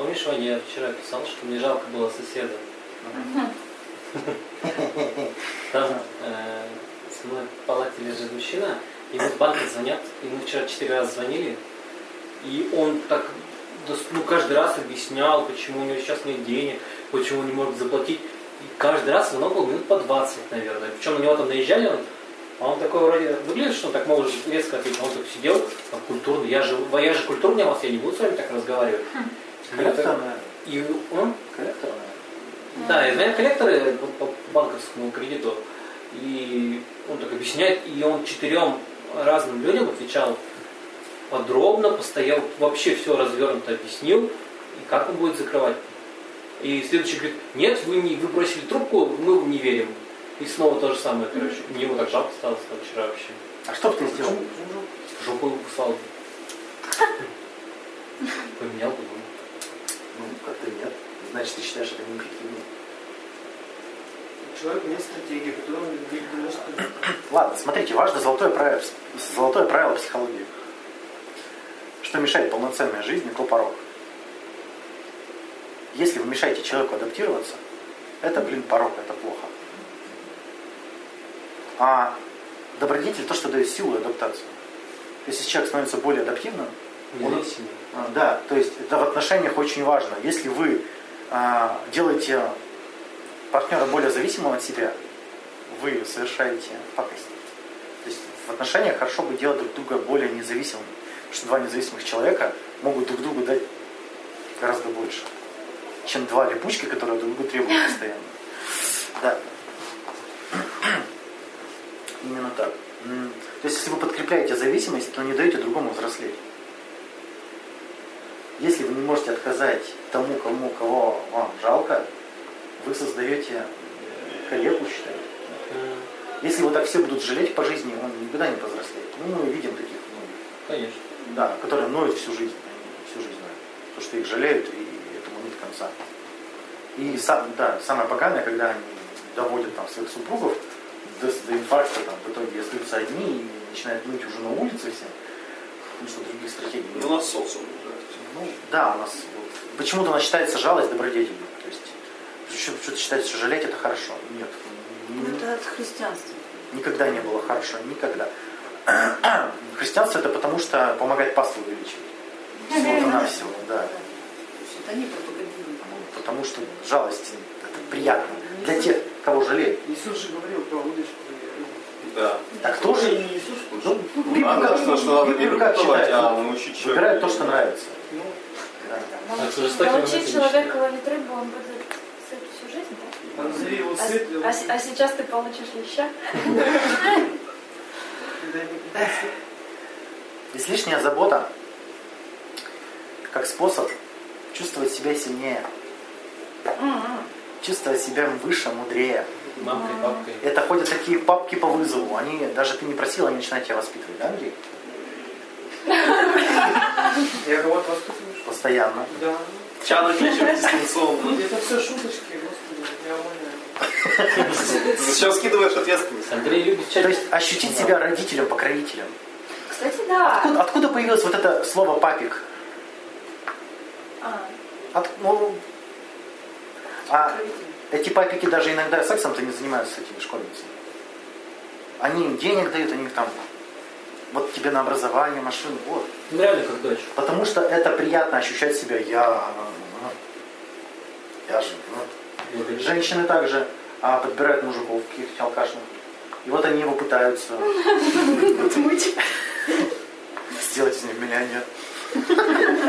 Помнишь, Ваня, я вчера писал, что мне жалко было соседа. Там э, со мной в палате лежит мужчина, ему с банка звонят, ему вчера четыре раза звонили, и он так ну, каждый раз объяснял, почему у него сейчас нет денег, почему он не может заплатить. И каждый раз звонок был минут по 20, наверное. Причем на него там наезжали, он, а он такой вроде выглядит, что он так может резко ответить. А он так сидел, так культурно. Я же, я же культурный, вас я не буду с вами так разговаривать. Коллектор, И он? Коллектор, Да, я знаю коллекторы по банковскому кредиту. И он так объясняет, и он четырем разным людям отвечал подробно, постоял, вообще все развернуто объяснил, и как он будет закрывать. И следующий говорит, нет, вы не вы бросили трубку, мы вам не верим. И снова то же самое, короче. Мне его так жалко стало вчера вообще. А что бы ты сделал? Жопу его послал. Поменял бы. Ну, как-то нет. Значит, ты считаешь это неэффективно. Человек нет стратегии, которую не может... Ладно, смотрите, важно золотое правило, золотое правило психологии. Что мешает полноценной жизни, то порог. Если вы мешаете человеку адаптироваться, это, блин, порог, это плохо. А добродетель то, что дает силу и адаптацию. Если человек становится более адаптивным, он, да, то есть это в отношениях очень важно. Если вы а, делаете партнера более зависимым от себя, вы совершаете пакость. То есть в отношениях хорошо бы делать друг друга более независимыми. Потому что два независимых человека могут друг другу дать гораздо больше, чем два липучки, которые друг другу требуют постоянно. Да. Именно так. То есть, если вы подкрепляете зависимость, то не даете другому взрослеть. Если вы не можете отказать тому, кому, кого вам жалко, вы создаете коллегу, считаете. Если вот так все будут жалеть по жизни, он никогда не повзрослеет. Ну, мы видим таких многих. Конечно. Да, которые ноют всю жизнь. Всю жизнь ноют. Потому что их жалеют, и этому нет конца. И сам, да, самое поганое, когда они доводят там своих супругов до, до инфаркта, там, в итоге остаются одни и начинают ныть уже на улице все, потому что других стратегий нет. Ну, нас социум уже. Ну, да, у нас вот, почему-то у нас считается жалость добродетелью. То есть что-то считается, что жалеть это хорошо. Нет. Ну, это от христианства. Никогда не было хорошо, никогда. Христианство это потому, что помогать паству увеличивать. Всего-то да. Это они пропагандируют. Потому что жалость это приятно. Для тех, кого жалеют. Иисус же говорил про удочку. Да. Так тоже не Иисус, ну, как, что, что надо не Библия считает? а научить человека. Выбирают то, что нравится. Да. Научить человека ловить рыбу, он будет сыт всю жизнь, да? а назови его А, сыт, а с- а сейчас ты получишь леща. Излишняя забота как способ чувствовать себя сильнее, чувствовать себя выше, мудрее. Мамкой, папкой. Это ходят такие папки по вызову. Они, даже ты не просил, они начинают тебя воспитывать, да, Андрей? Я кого-то воспитываешь? Постоянно. Да. Чана вечером дистанционно. Это все шуточки, господи, я умоляю. Зачем скидываешь ответственность? Андрей любит То чай. есть ощутить себя родителем, покровителем. Кстати, да. Откуда, откуда появилось вот это слово папик? А, От, ну, а эти папики даже иногда сексом-то не занимаются с этими школьницами. Они им денег дают, они их там, вот тебе на образование, машину, вот. Ну, реально как дочь. Потому что это приятно ощущать себя, я, я же. Благодарю. Женщины также а, подбирают мужиков каких-то алкашных. И вот они его пытаются сделать из них миллионер.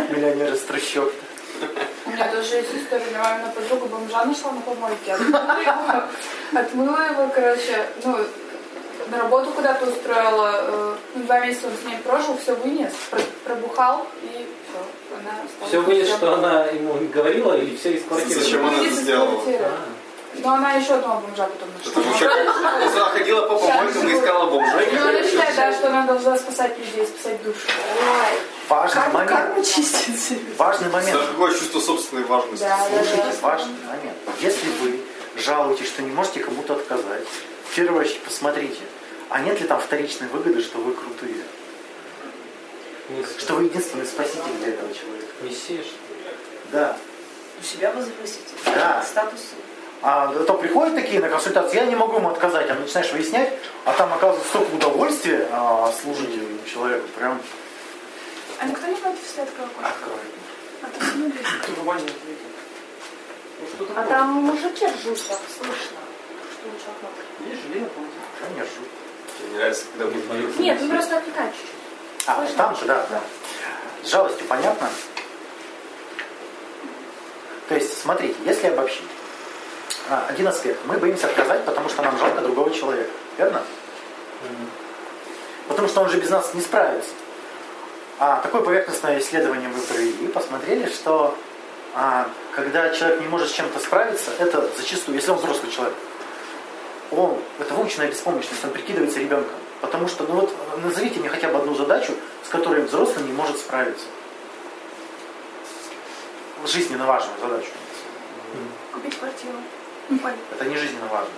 Миллионер из трущоб. У меня даже есть история, меня мамина подруга бомжа нашла на помойке. Отмыла его, отмыла его, короче, ну, на работу куда-то устроила. э, ну, два месяца он с ней прожил, все вынес, про- пробухал, и все. Она стала Все вынес, что она ему говорила, или все из квартиры? Зачем она это сделала? А, Но она еще одного бомжа потом нашла. Потому что она ходила по помойкам и искала бомжей. Ну, она считает, да, что она должна спасать людей, спасать душу. Важный Как, момент. как чистится? Важный момент. Даже какое чувство собственной важности. Да, да, Слушайте, да. важный момент. Если вы жалуетесь, что не можете кому-то отказать, в первую очередь посмотрите, а нет ли там вторичной выгоды, что вы крутые, мысль. что вы единственный спаситель для этого человека. Мессия, что? Да. У себя возвысить. Да. Статус. А то приходят такие на консультацию, я не могу ему отказать, а начинаешь выяснять, а там оказывается столько удовольствия а, служить человеку, прям А никто не против сладкого кофе? открывает. А то Ваня ответил. Ну А там мужики ржут, так слышно. Что у человека. Есть железо, по-моему. Конечно. Мне нравится, когда будет Нет, ну просто чуть-чуть. А, Слышно там очень. да, да. С жалостью понятно. То есть, смотрите, если обобщить, а, один аспект. Мы боимся отказать, потому что нам жалко другого человека. Верно? Потому что он же без нас не справится. А такое поверхностное исследование мы провели и посмотрели, что а, когда человек не может с чем-то справиться, это зачастую, если он взрослый человек, он, это выученная беспомощность, он прикидывается ребенком. Потому что, ну вот, назовите мне хотя бы одну задачу, с которой взрослый не может справиться. Жизненно важную задачу. Купить квартиру. Это не жизненно важно.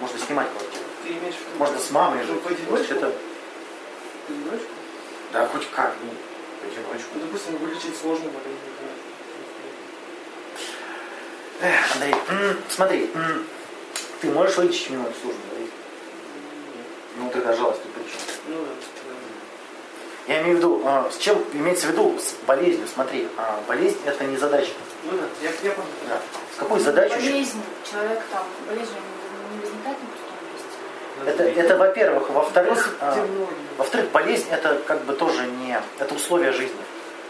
Можно снимать квартиру. Ты имеешь в виду? Можно с мамой жить. в одиночку? Это, В одиночку? да, хоть как, ну, в одиночку. Ну, допустим, вылечить сложно. Эх, Андрей, смотри, ты можешь вылечить сложную болезнь? Ну, тогда жалость тут при чем? Ну да. Я имею в виду, а, с чем имеется в виду с болезнью? Смотри, а, болезнь это не задача. Ну да, я, я понял. Да. С какой задачей? Болезнь. Человек там, болезнь не возникает на пустом месте. Это, это во-первых. Во-вторых, а, во-вторых, болезнь это как бы тоже не, это условия жизни.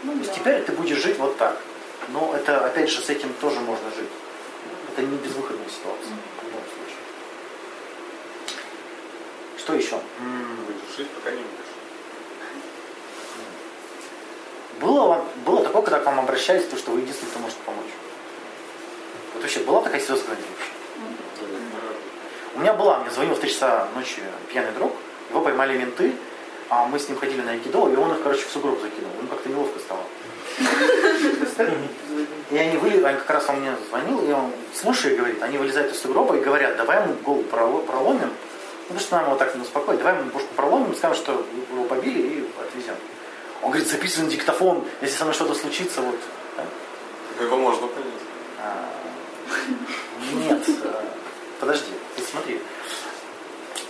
Ну, То есть да. теперь ты будешь жить вот так. Но это, опять же, с этим тоже можно жить. Это не безвыходная ситуация любом случае. Что еще? Будешь жить, пока не будешь. Было, вам, было такое, когда к вам обращались, то, что вы единственный, кто может помочь? Вот вообще была такая ситуация когда-нибудь вообще? У меня была, мне звонил в 3 часа ночи пьяный друг, его поймали менты, а мы с ним ходили на айкидо, и он их, короче, в сугроб закинул. Ему как-то неловко стало. И они вылезли, они как раз он мне звонил, и он, слушай, говорит, они вылезают из сугроба и говорят, давай ему голову проло- проломим, потому что нам его так не успокоить, давай ему бошку проломим, скажем, что его побили и отвезем. Он говорит, записан диктофон, если со мной что-то случится, вот. да? Его можно понять. А, Нет, э, подожди, ты смотри.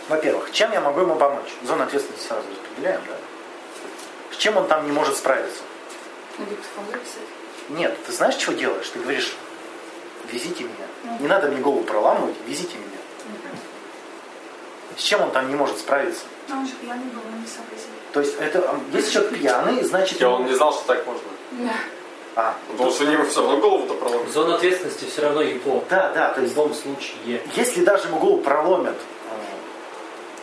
Во-первых, чем я могу ему помочь? Зона ответственности сразу распределяем, да? С чем он там не может справиться? На диктофон записать. Нет, ты знаешь, что делаешь? Ты говоришь, везите меня. Не надо мне голову проламывать, везите меня. С чем он там не может справиться? А он же пьяный был, он не сообразил. То есть, это, а, если человек пьяный, значит... Я он не знал, что так можно. Да. А, Потому что ему все равно голову-то проломит. Зона ответственности все равно его. да, да, то В есть, любом случае. если даже ему голову проломят,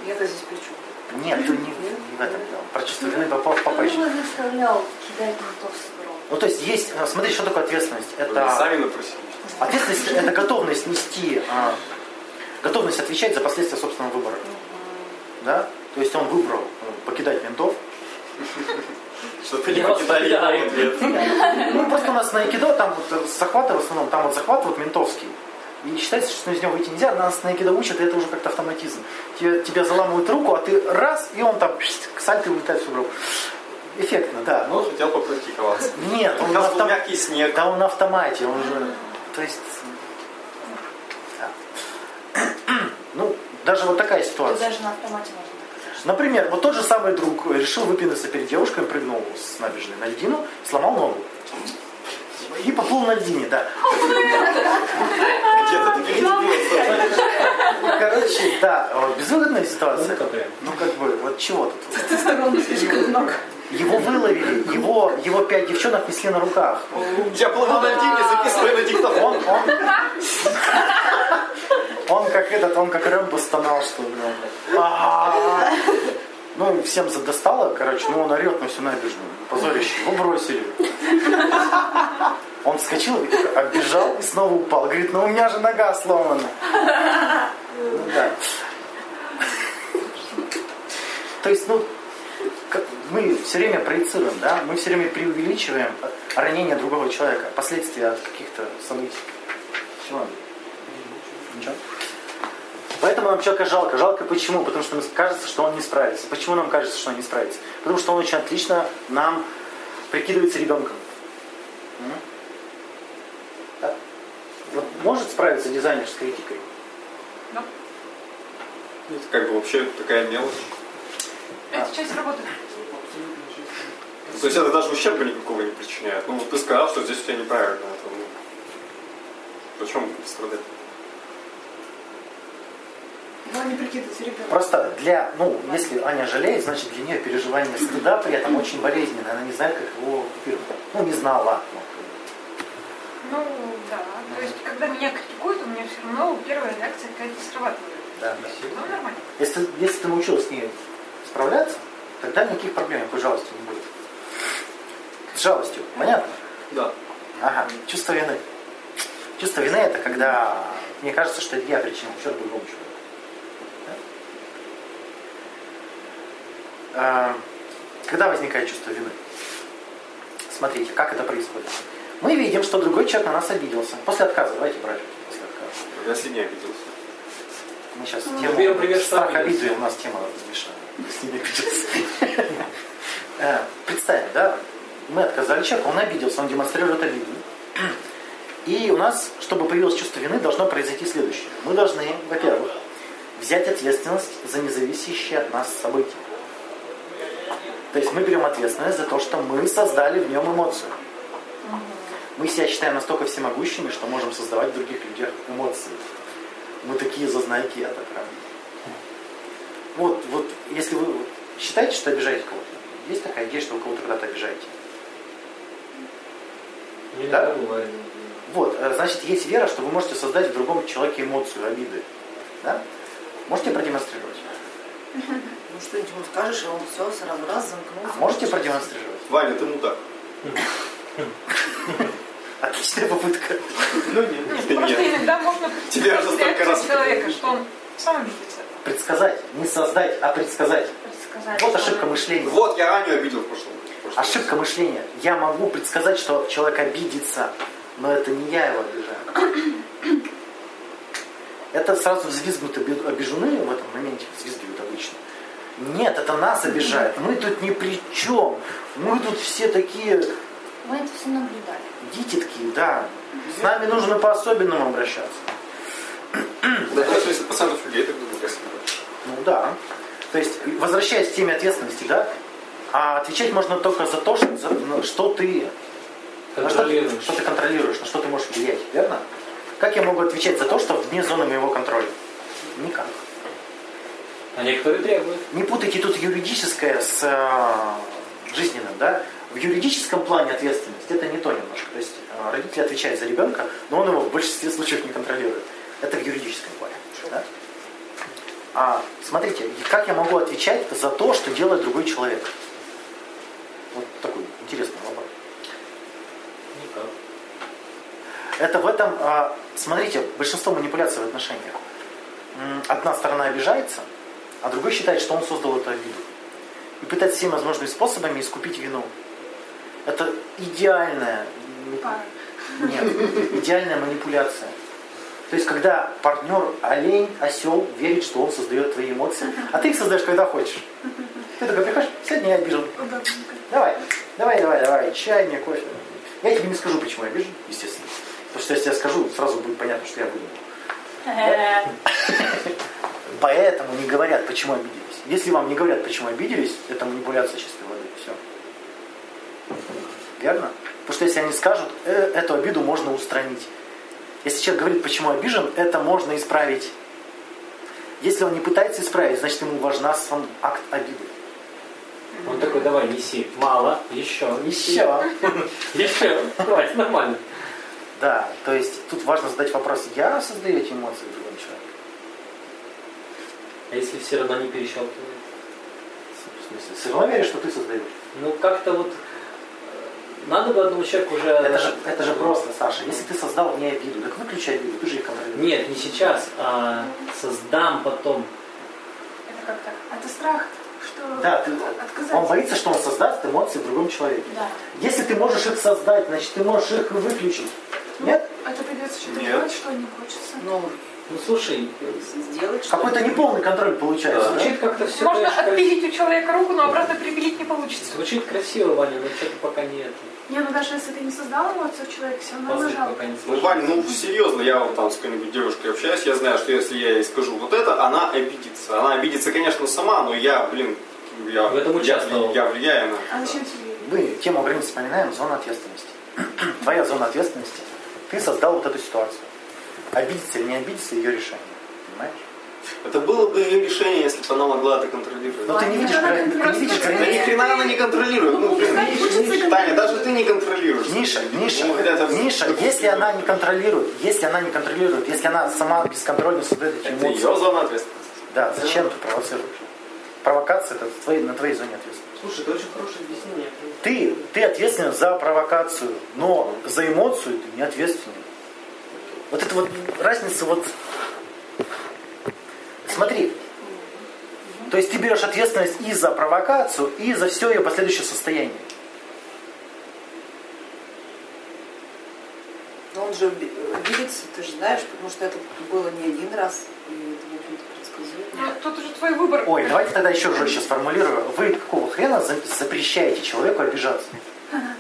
Я-то здесь при чем? нет, то не, не в этом дело. Про чувство вины попал в Кто заставлял кидать гром? Ну, то есть есть, смотри, что такое ответственность. Вы Это сами напросились. ответственность это готовность нести, а, готовность отвечать за последствия собственного выбора. Да? То есть он выбрал э, покидать ментов. Что ты не покидали его покидаю. ответ. Ну, просто у нас на Айкидо там вот э, захваты в основном, там вот захват вот ментовский. И считается, что из него выйти нельзя, нас на Айкидо учат, и это уже как-то автоматизм. Тебе, тебя заламывают руку, а ты раз, и он там к сальто улетает в сугроб. Эффектно, да. Ну, хотел попрактиковаться. нет, он на, был автом- мягкий снег. да, он на автомате, он же... То есть... Ну, даже вот такая Тут ситуация. даже на автомате можно. Например, вот тот же самый друг решил выпинаться перед девушкой, прыгнул с набережной на льдину, сломал ногу. И поплыл на льдине, да. Где-то. Короче, да, безвыгодная ситуация. Прям. Ну, как бы, вот чего тут? Его выловили, его, его пять девчонок несли на руках. Я плыву на льдине, записываю на диктофон. Он, он, он как этот, он как Рэмбо стонал, что. А-а-а. Ну, всем задостало, короче, ну он орет на всю набережную. Позорище. Его бросили. Он вскочил, оббежал и снова упал. Говорит, ну у меня же нога сломана. Ну да. То есть, ну, мы все время проецируем, да, мы все время преувеличиваем ранение другого человека, последствия от каких-то событий. Чего? Ничего. Поэтому нам человека жалко. Жалко почему? Потому что нам кажется, что он не справится. Почему нам кажется, что он не справится? Потому что он очень отлично нам прикидывается ребенком. М? может справиться дизайнер с критикой? Это как бы вообще такая мелочь. Это часть работы. То есть это даже ущерба никакого не причиняет. Ну вот ты сказал, что здесь у тебя неправильно. Это, ну, зачем страдать? Главное не прикидываться ребенком. Просто для, ну, если Аня жалеет, значит для нее переживание стыда при этом очень болезненное. Она не знает, как его. Ну, не знала. Ну, да. То есть, когда меня критикуют, у меня все равно первая реакция какая-то срабатывает. Да, да. Ну, нормально. Если, ты- если ты научилась с ней справляться, тогда никаких проблем, никакой жалости не будет. С жалостью, понятно? Да. Ага, чувство вины. Чувство вины это когда мне кажется, что это я причинил ущерб другому человеку. Да? А, Когда возникает чувство вины? Смотрите, как это происходит. Мы видим, что другой человек на нас обиделся. После отказа, давайте брать после отказа. Я сильнее обиделся. Мы сейчас Ну, тему берем пример, что страх обиды, у нас тема обиделся. Э, Представим, да, мы отказали человеку, он обиделся, он демонстрирует обиду. И у нас, чтобы появилось чувство вины, должно произойти следующее. Мы должны, во-первых, взять ответственность за независящие от нас события. То есть мы берем ответственность за то, что мы создали в нем эмоцию. Мы себя считаем настолько всемогущими, что можем создавать в других людях эмоции. Мы такие зазнайки, я так рад. Вот, вот, если вы считаете, что обижаете кого-то, есть такая идея, что вы кого-то когда-то обижаете? Иногда бывает. Вот, э, значит, есть вера, что вы можете создать в другом человеке эмоцию обиды. Да? Можете продемонстрировать? Ну что-нибудь ему скажешь, и он все сразу раз замкнулся. Можете продемонстрировать? Ваня, ты мудак. Отличная попытка. Ну нет. Ты Просто нет. иногда можно Тебе уже столько раз человека, что он сам обидится. Предсказать. Не создать, а предсказать. Предсказать, Вот ошибка мышления. Вот, я Аню обидел в прошлом. Ошибка мышления. Я могу предсказать, что человек обидится, но это не я его обижаю. Это сразу взвизгнут оби- обижены в этом моменте, взвизгивают обычно. Нет, это нас обижает. Мы тут ни при чем. Мы тут все такие Вы это все наблюдали. дитятки, да. С нами нужно по-особенному обращаться. Да, даже если процентов людей так думают, красиво. Ну да. То есть, возвращаясь к теме ответственности, да, а отвечать можно только за то, что, за- на что ты на что, Контролируешь. что ты контролируешь, на что ты можешь влиять, верно? Как я могу отвечать за то, что вне зоны моего контроля? Никак. А некоторые требуют. Не путайте тут юридическое с э, жизненным, да? В юридическом плане ответственность это не то немножко. То есть э, родитель отвечает за ребенка, но он его в большинстве случаев не контролирует. Это в юридическом плане. да? А смотрите, как я могу отвечать за то, что делает другой человек? Вот такой интересный вопрос. Никак. Это в этом, а, смотрите, большинство манипуляций в отношениях. Одна сторона обижается, а другой считает, что он создал эту обиду. И пытается всеми возможными способами искупить вину. Это идеальная, нет, идеальная манипуляция. То есть, когда партнер олень, осел, верит, что он создает твои эмоции, а ты их создаешь, когда хочешь. Ты такой приходишь, сегодня я обижен. Давай, давай, давай, давай, чай мне, кофе. Я тебе не скажу, почему я обижен, естественно. Потому что если я скажу, сразу будет понятно, что я выдумал. Поэтому не говорят, почему обиделись. Если вам не говорят, почему обиделись, это манипуляция чистой воды. Все. Верно? Потому что если они скажут, «Э, эту обиду можно устранить. Если человек говорит, почему обижен, это можно исправить. Если он не пытается исправить, значит ему важна сам акт обиды. Он такой, давай, неси. Мало. Еще. Еще. Еще. Давайте, нормально. Да, то есть тут важно задать вопрос, я создаю эти эмоции в другом человеке? А если все равно не перещелкивает? В смысле, все равно веришь, что ты создаешь? Ну, как-то вот э, надо бы одному человеку уже... Это же, это же просто, Саша. Если ты создал в ней обиду, так выключи обиду, ты же их контролируешь. Нет, не сейчас, а создам потом. Это как так? Это страх, что Да, ты, отказать. он боится, что он создаст эмоции в другом человеке. Да. Если ты можешь их создать, значит ты можешь их выключить. Нет? Это придется что-то делать, что не хочется. Ну, Ну слушай, Сделать Какой-то неполный контроль получается, да? звучит как-то все, Можно конечно, отпилить у человека руку, но обратно припилить не получится. Звучит красиво, Ваня, но что-то пока не это. Не, ну даже если ты не создал эмоцию в человеке, все равно нажал. пока не Ну. Вань, ну серьезно, я вот там с какой-нибудь девушкой общаюсь, я знаю, что если я ей скажу вот это, она обидится. Она обидится, конечно, сама, но я, блин, я, В этом я, участвовал. я влияю на А зачем тебе? Мы тему границ вспоминаем, зона ответственности. Твоя зона ответственности. Ты создал вот эту ситуацию. Обидеться или не обидеться, ее решение. Понимаешь? Это было бы ее решение, если бы она могла это контролировать. Но ты не видишь, ты не видишь Да ни границ. хрена она не контролирует. Ну, блин, Таня, даже ты не контролируешь. Миша, Миша, Ну, это- Миша, если она не контролирует, если она не контролирует, если она сама бесконтрольно создает эти Это эмоции, ее зона ответственности. да, зачем ты провоцируешь? Провокация это в твоей- на твоей зоне ответственности. Слушай, это очень хорошее объяснение. Ты, ты ответственен за провокацию, но за эмоцию ты не ответственен. Вот это вот разница вот... Смотри, то есть ты берешь ответственность и за провокацию, и за все ее последующее состояние. Но он же оби- обидится, ты же знаешь, потому что это было не один раз, и это, в общем-то, предсказуемо. Ну, тут уже твой выбор. Ой, давайте тогда еще жестче сформулирую. Вы какого хрена за- запрещаете человеку обижаться?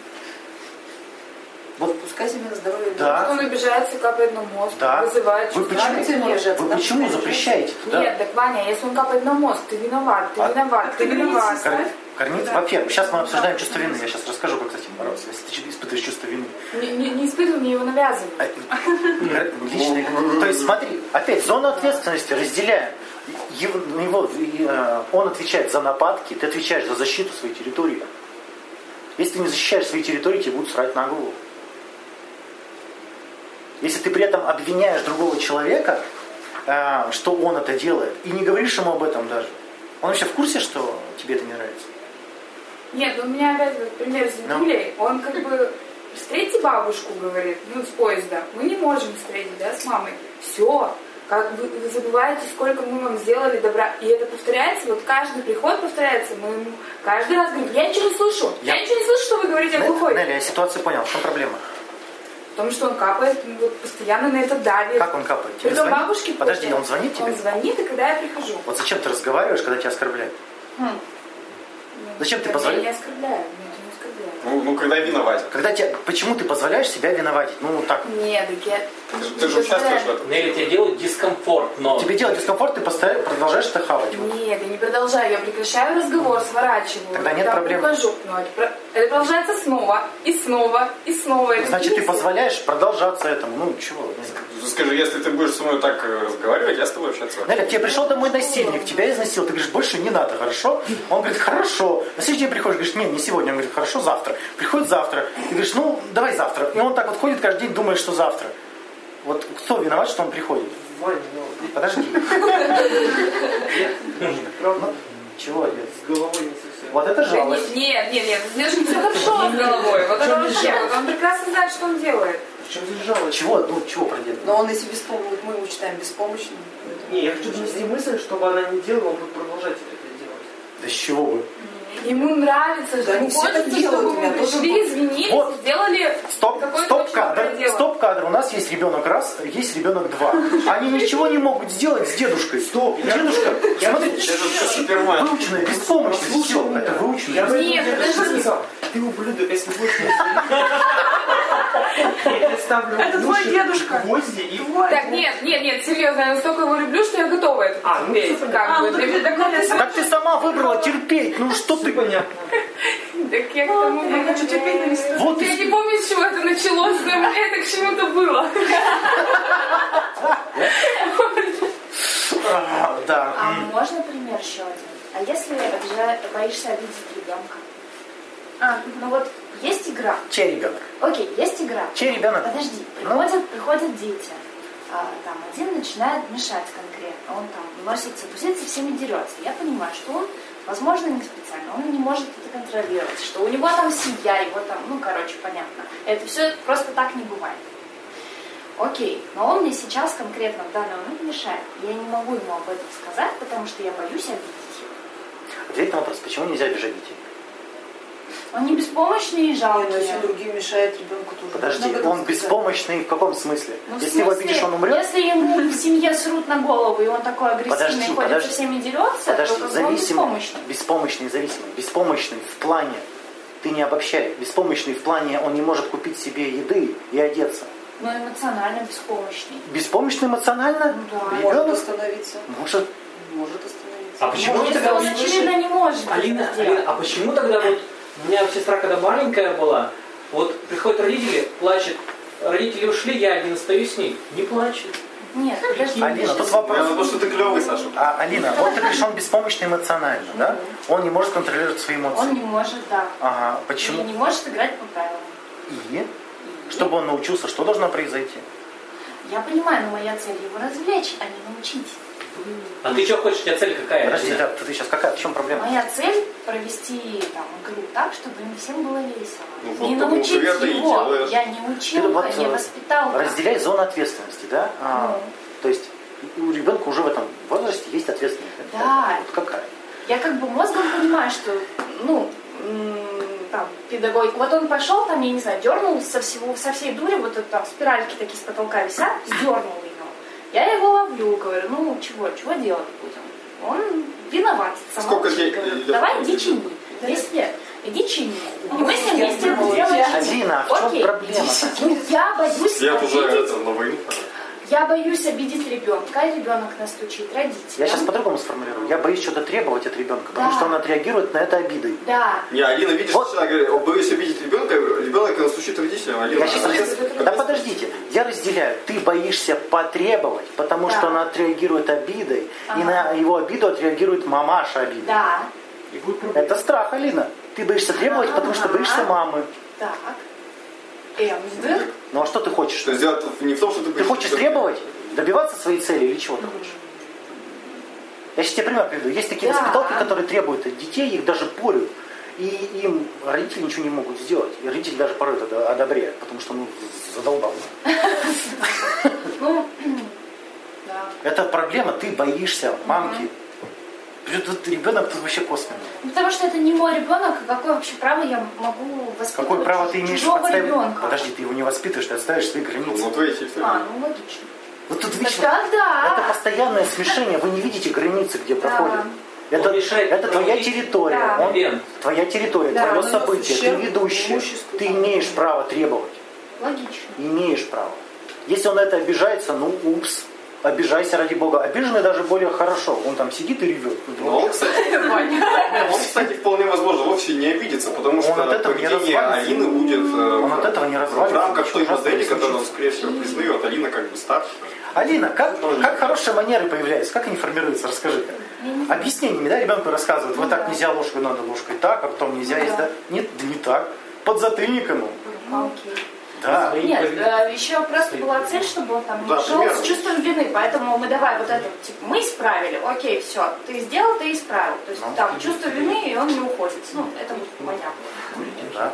Вот Пускай себе на здоровье. Да. Он обижается, капает на мозг, Да. вызывает Вы почему, ему обижаться, вы да? почему запрещаете? Да. Нет, так, Ваня, если он капает на мозг, ты виноват, ты А- виноват, ты виноват. Кор- Корнит, во-первых, сейчас мы обсуждаем чувство вины. Я сейчас расскажу, как с этим бороться, если ты испытываешь чувство вины. Не, не, не испытывай, мне его навязывай. А, личный- То есть смотри, опять зону ответственности разделяем. Его, его- э, он отвечает за нападки, ты отвечаешь за защиту своей территории. Если ты не защищаешь свои территории, тебе будут срать на голову. Если ты при этом обвиняешь другого человека, э, что он это делает, и не говоришь ему об этом даже, он вообще в курсе, что тебе это не нравится? Нет, ну у меня опять вот пример с Ну. Юлей. Он как бы встретите бабушку, говорит, ну с поезда. Мы не можем встретить, да, с мамой. Все. Как вы, вы забываете, сколько мы вам сделали добра. И это повторяется, вот каждый приход повторяется. Мы ему каждый раз говорим, я ничего не слышу. Я, Я- ничего не слышу, что вы говорите, я глухой. Нелли, я ситуацию понял. В чем проблема? Том, что он капает, вот постоянно на это давит. Как он капает? Тебе Притом бабушке Подожди, он звонит тебе? Он звонит, и когда я прихожу. Вот зачем ты разговариваешь, когда тебя оскорбляют? Хм. Зачем ты Я позволяешь? не оскорбляю, меня это не оскорбляет. Ну, ну, когда виноват. Когда тебя, почему ты позволяешь себя виноватить? Ну, так. Нет, так я... Ты, ты же участвуешь в этом. Нелли, тебе делают дискомфорт, но... Тебе делать дискомфорт, ты постоянно продолжаешь это хавать. Нет, я не продолжаю, я прекращаю разговор, сворачиваю. Тогда нет проблем. ухожу. Но это, про- это продолжается снова, и снова, и снова. Это Значит, ты позволяешь продолжаться этому. Ну, чего? Скажи, если ты будешь со мной так э, разговаривать, я с тобой общаться. Нелли, к тебе пришел домой насильник, тебя изнасиловал. Ты говоришь, больше не надо, хорошо? Он говорит, хорошо. На следующий день приходишь, говоришь, нет, не сегодня. Он говорит, хорошо, завтра. Приходит завтра. Ты говоришь, ну, давай завтра. И он так вот ходит каждый день, думает, что завтра. Вот кто виноват, что он приходит? Ваня, ну, Подожди. правда, Чего, нет? с головой не совсем. Вот это жалость. Нет, нет, нет, нет, все хорошо с головой. Вот это вообще, он прекрасно знает, что он делает. В чем здесь жалость? Чего? Ну, чего проделать? Но он если беспомощный, мы его считаем беспомощным. Не, я хочу донести мысль, чтобы она не делала, он будет продолжать это делать. Да с чего бы? Ему нравится, Да, ему они все хочется, делают, чтобы вы пришли, извинились, Вот. сделали Стоп, стоп кадр, стоп кадр. У нас есть ребенок раз, есть ребенок два. Они ничего не могут сделать с дедушкой. Стоп, дедушка, смотри, Это же Супермен. выученная Всё, меня. это Я выученная. Нет, тебе подожди. что. Ты ублюдок, если будешь Я ставлю Это твой дедушка. гвозди и... Так, нет, нет, нет, серьезно, я настолько его люблю, что я готова это А, ну, терпеть. всё Как бы, такое- Так ты сама выбрала терпеть. Ну что ты? понятно. Так я к тому Я хочу терпеть, но не. Вот Я не помню, с чего это началось, но это к чему-то было. А, Да. А можно пример еще один? А если боишься обидеть ребенка? А, Ну вот есть игра. Чей ребенок? Окей, есть игра. Чей ребенок? Подожди, Ну? приходят, приходят дети. А, там один начинает мешать конкретно. Он там носится, тусится, всеми дерется. Я понимаю, что он, возможно, не специально, он не может это контролировать, что у него там семья, его там, ну, короче, понятно. Это все просто так не бывает. Окей, но он мне сейчас конкретно в данный момент мешает. Я не могу ему об этом сказать, потому что я боюсь обидеть его. Ответь на вопрос, почему нельзя обижать детей? Он не беспомощный и жалкий. но если другим мешает ребенку тоже. Подожди, этом он беспомощный в каком смысле? Ну, Если его смысле, обидишь, он умрет? Если ему в семье срут на голову, и он такой агрессивный, Подожди, ходит подожди. со всеми дерется, Подожди, то бы он зависимый, беспомощный. беспомощный, зависимый, беспомощный в плане, ты не обобщай, беспомощный в плане, он не может купить себе еды и одеться. Но эмоционально беспомощный. Беспомощный эмоционально? Ну да. Может Ребенок остановиться. может Может остановиться. А почему Если тогда он, очевидно, не может Алина. Алина, а почему тогда вот у меня сестра, когда маленькая была, вот приходят родители, плачет, родители ушли, я один остаюсь с ней, не плачет. Нет, подожди. Алина, тут вопрос. То, что ты клевый, Саша. А, Алина, вот ты говоришь, он беспомощный эмоционально, да? Он не может контролировать свои эмоции. Он не может, да. Ага, И почему? не может играть по правилам. И? И- Чтобы он научился, что должно произойти? Я понимаю, но моя цель его развлечь, а не научить. А ты что хочешь, у тебя цель какая? Подожди, да, ты сейчас какая, в чем проблема? Моя цель провести там игру так, чтобы им всем было весело. Ну, вот не потому научить и его. Я не Ты учил, вот, не э, воспитал. Разделяй зону ответственности, да? А, Ну. То есть у ребенка уже в этом возрасте есть ответственность. Да. Вот какая? Я как бы мозгом понимаю, что, ну, там, педагог, вот он пошел там, я не знаю, дернул со всего, со всей дури, вот это там спиральки такие с потолка висят, сдернул. Я его ловлю, говорю, ну чего, чего делать будем? Он виноват, сама Сколько учит, говорю? Давай иди чини. 10 лет. Иди чини. И мы с ним вместе делаем. Алина, а в чем Окей. проблема-то? Ну, я боюсь Я уже это, пора. Я боюсь обидеть ребенка, и ребенок настучит родителям. Я сейчас по-другому сформулирую. Я боюсь что-то требовать от ребенка, потому Да. что он отреагирует на это обидой. Да. Не, Алина, видишь, Вот. вот. говорит, «О, боюсь обидеть ребенка, ребенок настучит родителям. Алина, Я сейчас а- Да подождите, я разделяю. Ты боишься потребовать, потому Да. что он отреагирует обидой, и Ага. на его обиду отреагирует мамаша обидой. Да. И. Это страх, Алина. Ты боишься требовать, потому что боишься мамы. Так. Эмсдер. Ну а что ты хочешь? Что сделать не в том, что ты... Ты хочешь требовать? Добиваться своей цели или чего ты хочешь? Я сейчас тебе пример приведу. Есть такие Да. воспиталки, которые требуют от детей, их даже порют. И им родители ничего не могут сделать. И родители даже порой это одобряют, потому что ну, задолбал. Ну. Это проблема, ты боишься мамки. Тут ребенок тут вообще косвенно. Ну, потому что это не мой ребенок, какое вообще право я могу воспитывать Какое право ты имеешь отстаивать? ребенка? Подожди, ты его не воспитываешь, ты отставишь свои границы. Ну, твои чисто. А, ну логично. Вот тут видишь, тогда. это постоянное смешение, вы не видите границы, где Да. проходят. Это, Он мешает это твоя территория, Да. он- твоя территория, Да, твое событие, ты ведущий, имуществу, ты имеешь право требовать, Логично. имеешь право. Если он на это обижается, ну упс, обижайся ради бога. Обиженный даже более хорошо, он там сидит и ревет. Но он, кстати, он, кстати, вполне возможно вовсе не обидится, потому что Он от этого не поведение. Алины будет э, Он от этого не в рамках той модели, которую он, скорее всего, признает. Алина как бы старше. Алина, как, как хорошие манеры появляются? Как они формируются? Расскажи-ка. Объяснениями, да, ребенку рассказывают, вот так нельзя ложкой, надо ложкой так, а потом нельзя Ну есть, да. да? Нет, да не так. Под затыльником. ему. Ну. Да. Нет, э, еще просто была цель, чтобы он там Да, шел примерно. с чувством вины, поэтому мы давай вот это, типа, мы исправили, окей, все, ты сделал, ты исправил. То есть Ну. там чувство вины, и он не уходит. Ну, это вот понятно. Да.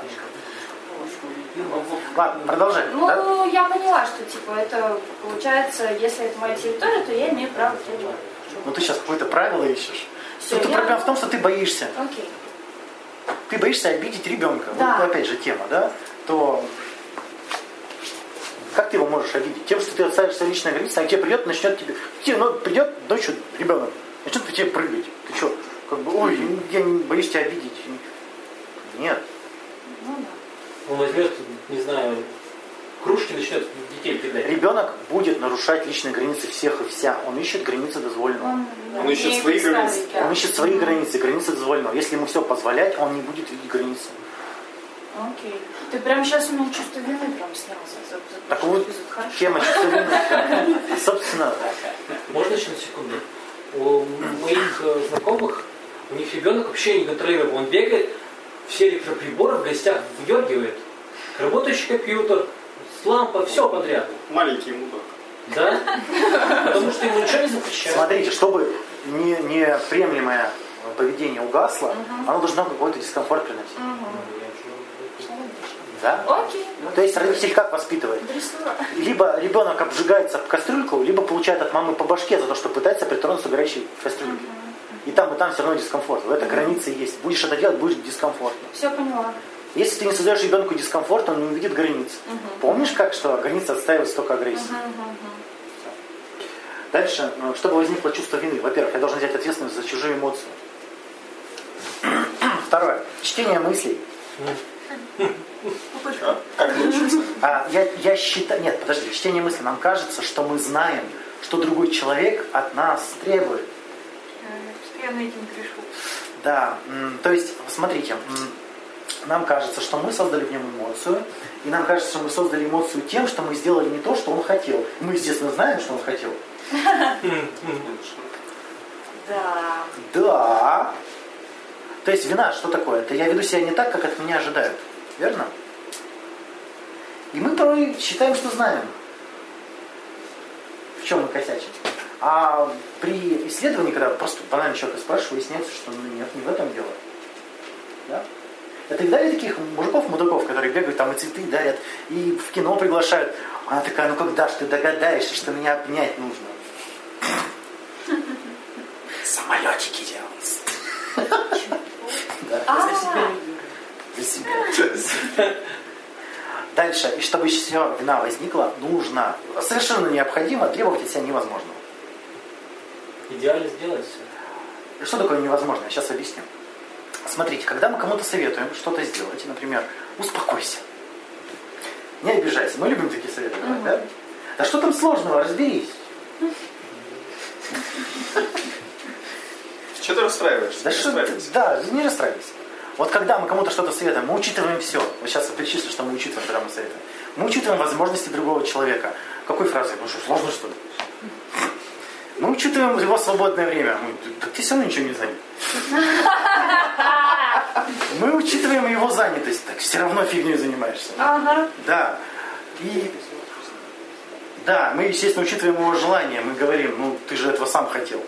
Ладно, продолжай. Ну, да? я поняла, что, типа, это, получается, если это моя территория, то я имею право требовать. Ну ты сейчас какое-то правило ищешь. Всё, Тут я- проблема в том, что ты боишься. Окей. Ты боишься обидеть ребенка. Да. Вот опять же тема, да? То как ты его можешь обидеть? Тем, что ты отставишь свои личные границы, а тебе придет, начнет тебе. к тебе, ну, придет ночью ребенок, начнет по тебе прыгать. Ты что, как бы, ой, я не боюсь тебя обидеть. Нет. Ну да. Он возьмет, не знаю, кружки начнет детей кидать. Ребенок будет нарушать личные границы всех и вся. Он ищет границы дозволенного. Он, Он ищет свои границы. да. Он ищет свои границы, границы дозволенного. Если ему все позволять, он не будет видеть границы. Окей. Ты прям сейчас у меня чувство вины прям снялся. За- за- Так вот, тема чувства вины. Собственно, Можно еще на секунду? У моих э, знакомых, у них ребенок вообще не контролируемый. Он бегает, все электроприборы в гостях выдергивает. Работающий компьютер, лампа, все подряд. Маленький мудак. Да? Потому что ему ничего не запрещают. Смотрите, чтобы не, неприемлемое поведение угасло, оно должно какой-то дискомфорт приносить. Да? Окей. То есть родитель как воспитывает? Дрессура. Либо ребенок обжигается об кастрюльку, либо получает от мамы по башке за то, что пытается притронуться к горячей кастрюльке. И там, и там все равно дискомфорт. В этой границе есть. Будешь это делать, будет дискомфортно. Все поняла. Если ты не создаешь ребенку дискомфорт, он не увидит границ. Угу. Помнишь, как что граница отстаивает столько агрессии? Угу, угу. Дальше, э, чтобы возникло чувство вины. Во-первых, я должен взять ответственность за чужие эмоции. Второе. Чтение мыслей. А? Как научиться? А, я, я считаю... Нет, подожди. Чтение мыслей. Нам кажется, что мы знаем, что другой человек от нас требует. Я постоянно этим грешу. Да, то есть, смотрите, нам кажется, что мы создали в нем эмоцию, и нам кажется, что мы создали эмоцию тем, что мы сделали не то, что он хотел. Мы, естественно, знаем, что он хотел. Да. Да. То есть вина что такое? Это я веду себя не так, как от меня ожидают. Верно? И мы порой считаем, что знаем, в чем мы косячим. А при исследовании, когда просто банально человека спрашиваю, выясняется, что ну нет, не в этом дело. Да? Это видали таких мужиков, мудаков, которые бегают там и цветы дарят, и в кино приглашают. Она такая, ну когда ж ты догадаешься, что меня обнять нужно? Самолетики делают. Да. А, Для себя. Дальше, и чтобы все вина возникла, нужно, совершенно необходимо требовать от себя невозможного. Идеально сделать все. Что такое невозможно? Я сейчас объясню. Смотрите, когда мы кому-то советуем что-то сделать, например, успокойся, не обижайся. Мы любим такие советы давать, да? Да что там сложного, разберись. Что ты расстраиваешься? Да Не что ты, расстраивайся. да, не расстраивайся. Вот когда мы кому-то что-то советуем, мы учитываем все. Вот сейчас я перечислю, что мы учитываем, когда мы советуем. Мы учитываем возможности другого человека. Какой фразой? Ну что, сложно что ли? Мы учитываем его свободное время. Мы, так ты все равно ничего не занят. Мы учитываем его занятость. Так все равно фигней занимаешься. Ага. Да. И да, мы, естественно, учитываем его желание. Мы говорим, ну ты же этого сам хотел.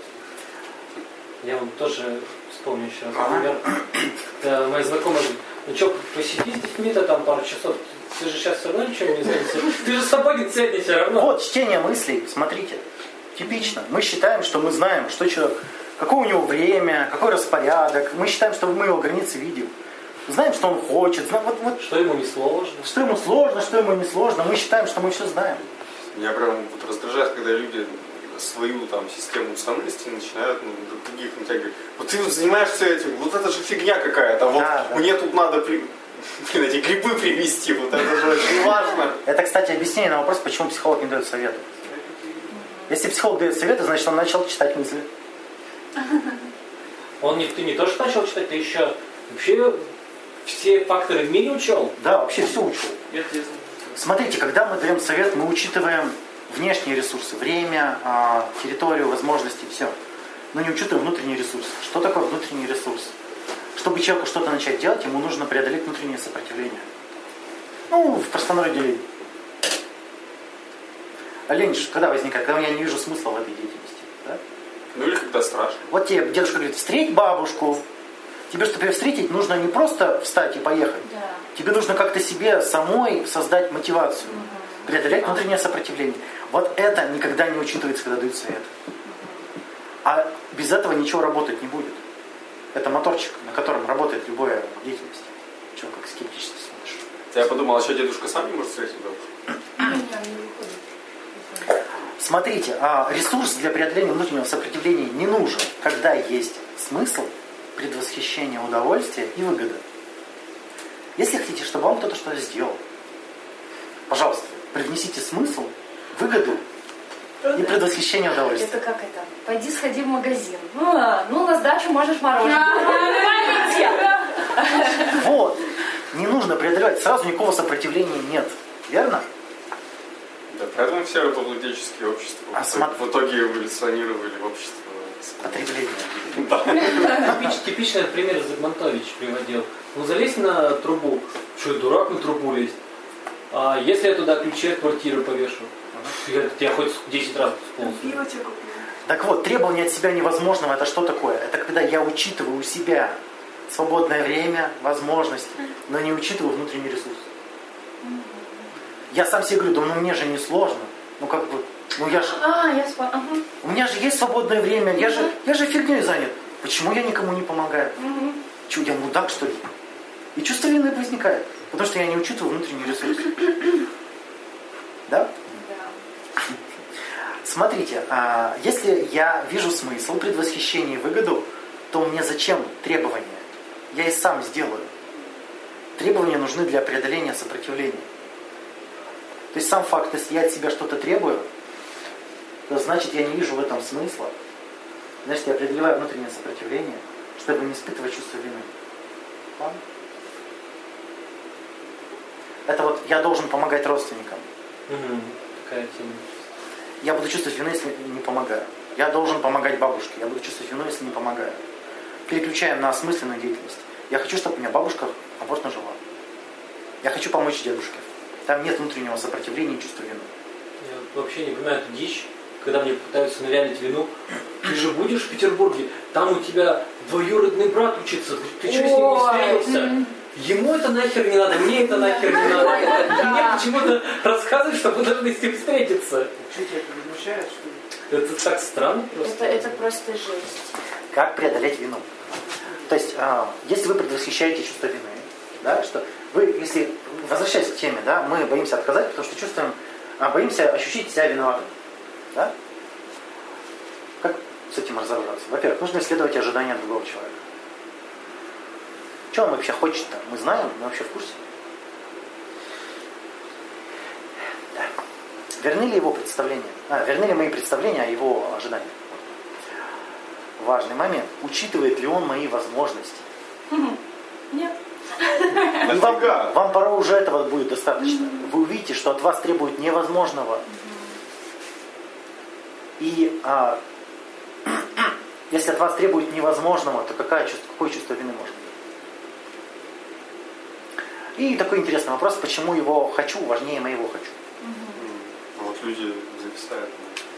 Я вам тоже вспомню еще раз. Ага. Например, когда мои знакомые говорят, ну что, посиди с детьми-то там пару часов, ты же сейчас все равно ничего не займешься. Ты же свободен сегодня все равно. Вот чтение мыслей, смотрите, типично. Мы считаем, что мы знаем, что человек, какое у него время, какой распорядок. Мы считаем, что мы его границы видим. Знаем, что он хочет, знаем, вот, вот, Что ему не сложно. что ему сложно, что ему не сложно. Мы считаем, что мы все знаем. Меня прям вот раздражает, когда люди свою там систему ценностей начинают ну, друг других натягивать. Вот ты вот занимаешься этим, вот это же фигня какая-то. Вот Да, да. мне тут надо при... блин, эти грибы привезти, вот это же очень важно. Это, кстати, объяснение на вопрос, почему психолог не дает советы. Если психолог дает советы, значит, он начал читать мысли. Он не, ты не то, что начал читать, ты еще вообще все факторы в мире учел. Да, вообще все ясно. Смотрите, когда мы даем совет, мы учитываем внешние ресурсы, время, а, территорию, возможности, все. Но не учитываем внутренние ресурсы. Что такое внутренний ресурс? Чтобы человеку что-то начать делать, ему нужно преодолеть внутреннее сопротивление. Ну, в простонародье лень, когда возникает, когда я не вижу смысла в этой деятельности. да? Ну или когда страшно. Вот тебе дедушка говорит, встреть бабушку. Тебе, чтобы ее встретить, нужно не просто встать и поехать. Да. Тебе нужно как-то себе самой создать мотивацию, преодолеть внутреннее сопротивление. Вот это никогда не учитывается, когда дают совет. А без этого ничего работать не будет. Это моторчик, на котором работает любая деятельность. Чего как скептически смотришь? Я подумал, а что дедушка сам не может встретить бабушку? Смотрите, а ресурс для преодоления внутреннего сопротивления не нужен, когда есть смысл, предвосхищение удовольствия и выгода. Если хотите, чтобы вам кто-то что-то сделал, пожалуйста, привнесите смысл, выгоду и предвосхищение удовольствия. Это как это? Пойди сходи в магазин. А, ну, на сдачу можешь мороженое. Вот. Не нужно преодолевать. Сразу никакого сопротивления нет. Верно? Да, поэтому все рабовладельческие общества А в- сма- в итоге эволюционировали в общество. Потребление. Типич- типичный пример Загмантович приводил. Ну залезь на трубу. Что, дурак на трубу лезть? А если я туда ключи от квартиры повешу? Я, хоть 10 раз. Так вот, требование от себя невозможного, это что такое? Это когда я учитываю у себя свободное время, возможность, но не учитываю внутренний ресурс. Я сам себе говорю, да ну мне же не сложно. Ну как бы, ну я же, А, я спа... ага. у меня же есть свободное время, я же, я же фигней занят. Почему я никому не помогаю? Че, я мудак, что ли? И чувство вины возникает, потому что я не учитываю внутренний ресурс. Да? Да. Смотрите, а, если я вижу смысл, предвосхищение и выгоду, то мне зачем требования? Я и сам сделаю. Требования нужны для преодоления сопротивления. То есть сам факт, если я от себя что-то требую, то значит я не вижу в этом смысла. Значит, я преодолеваю внутреннее сопротивление, чтобы не испытывать чувство вины. Ладно? Это вот я должен помогать родственникам. Угу. Такая тема. Я буду чувствовать вину, если не помогаю. Я должен помогать бабушке. Я буду чувствовать вину, если не помогаю. Переключаем на осмысленную деятельность. Я хочу, чтобы у меня бабушка комфортно жила. Я хочу помочь дедушке. Там нет внутреннего сопротивления и чувства вины. Я вообще не понимаю эту дичь, когда мне пытаются навялить вину. Ты же будешь в Петербурге, там у тебя двоюродный брат учится, ты что с ним не встретился? Ему это нахер не надо, мне это нахер не надо. Мне почему-то рассказывают, что вы должны с ним встретиться. Что тебя это возмущает, что ли? Это так странно Это, просто. это просто жесть. Как преодолеть вину? То есть, а, если вы предвосхищаете чувство вины, да, что вы, если возвращаясь к теме, да, мы боимся отказать, потому что чувствуем, а, боимся ощутить себя виноватым. Да? Как с этим разобраться? Во-первых, нужно исследовать ожидания другого человека. Что он вообще хочет-то? Мы знаем, мы вообще в курсе. Да. Верны ли его представления? А, верны ли мои представления о его ожиданиях? Важный момент. Учитывает ли он мои возможности? Нет. И вам, вам пора уже этого будет достаточно. Вы увидите, что от вас требуют невозможного. И а, если от вас требуют невозможного, то какое чувство, какое чувство вины может быть? И такой интересный вопрос, почему его хочу важнее моего хочу? М, Вот люди зависают,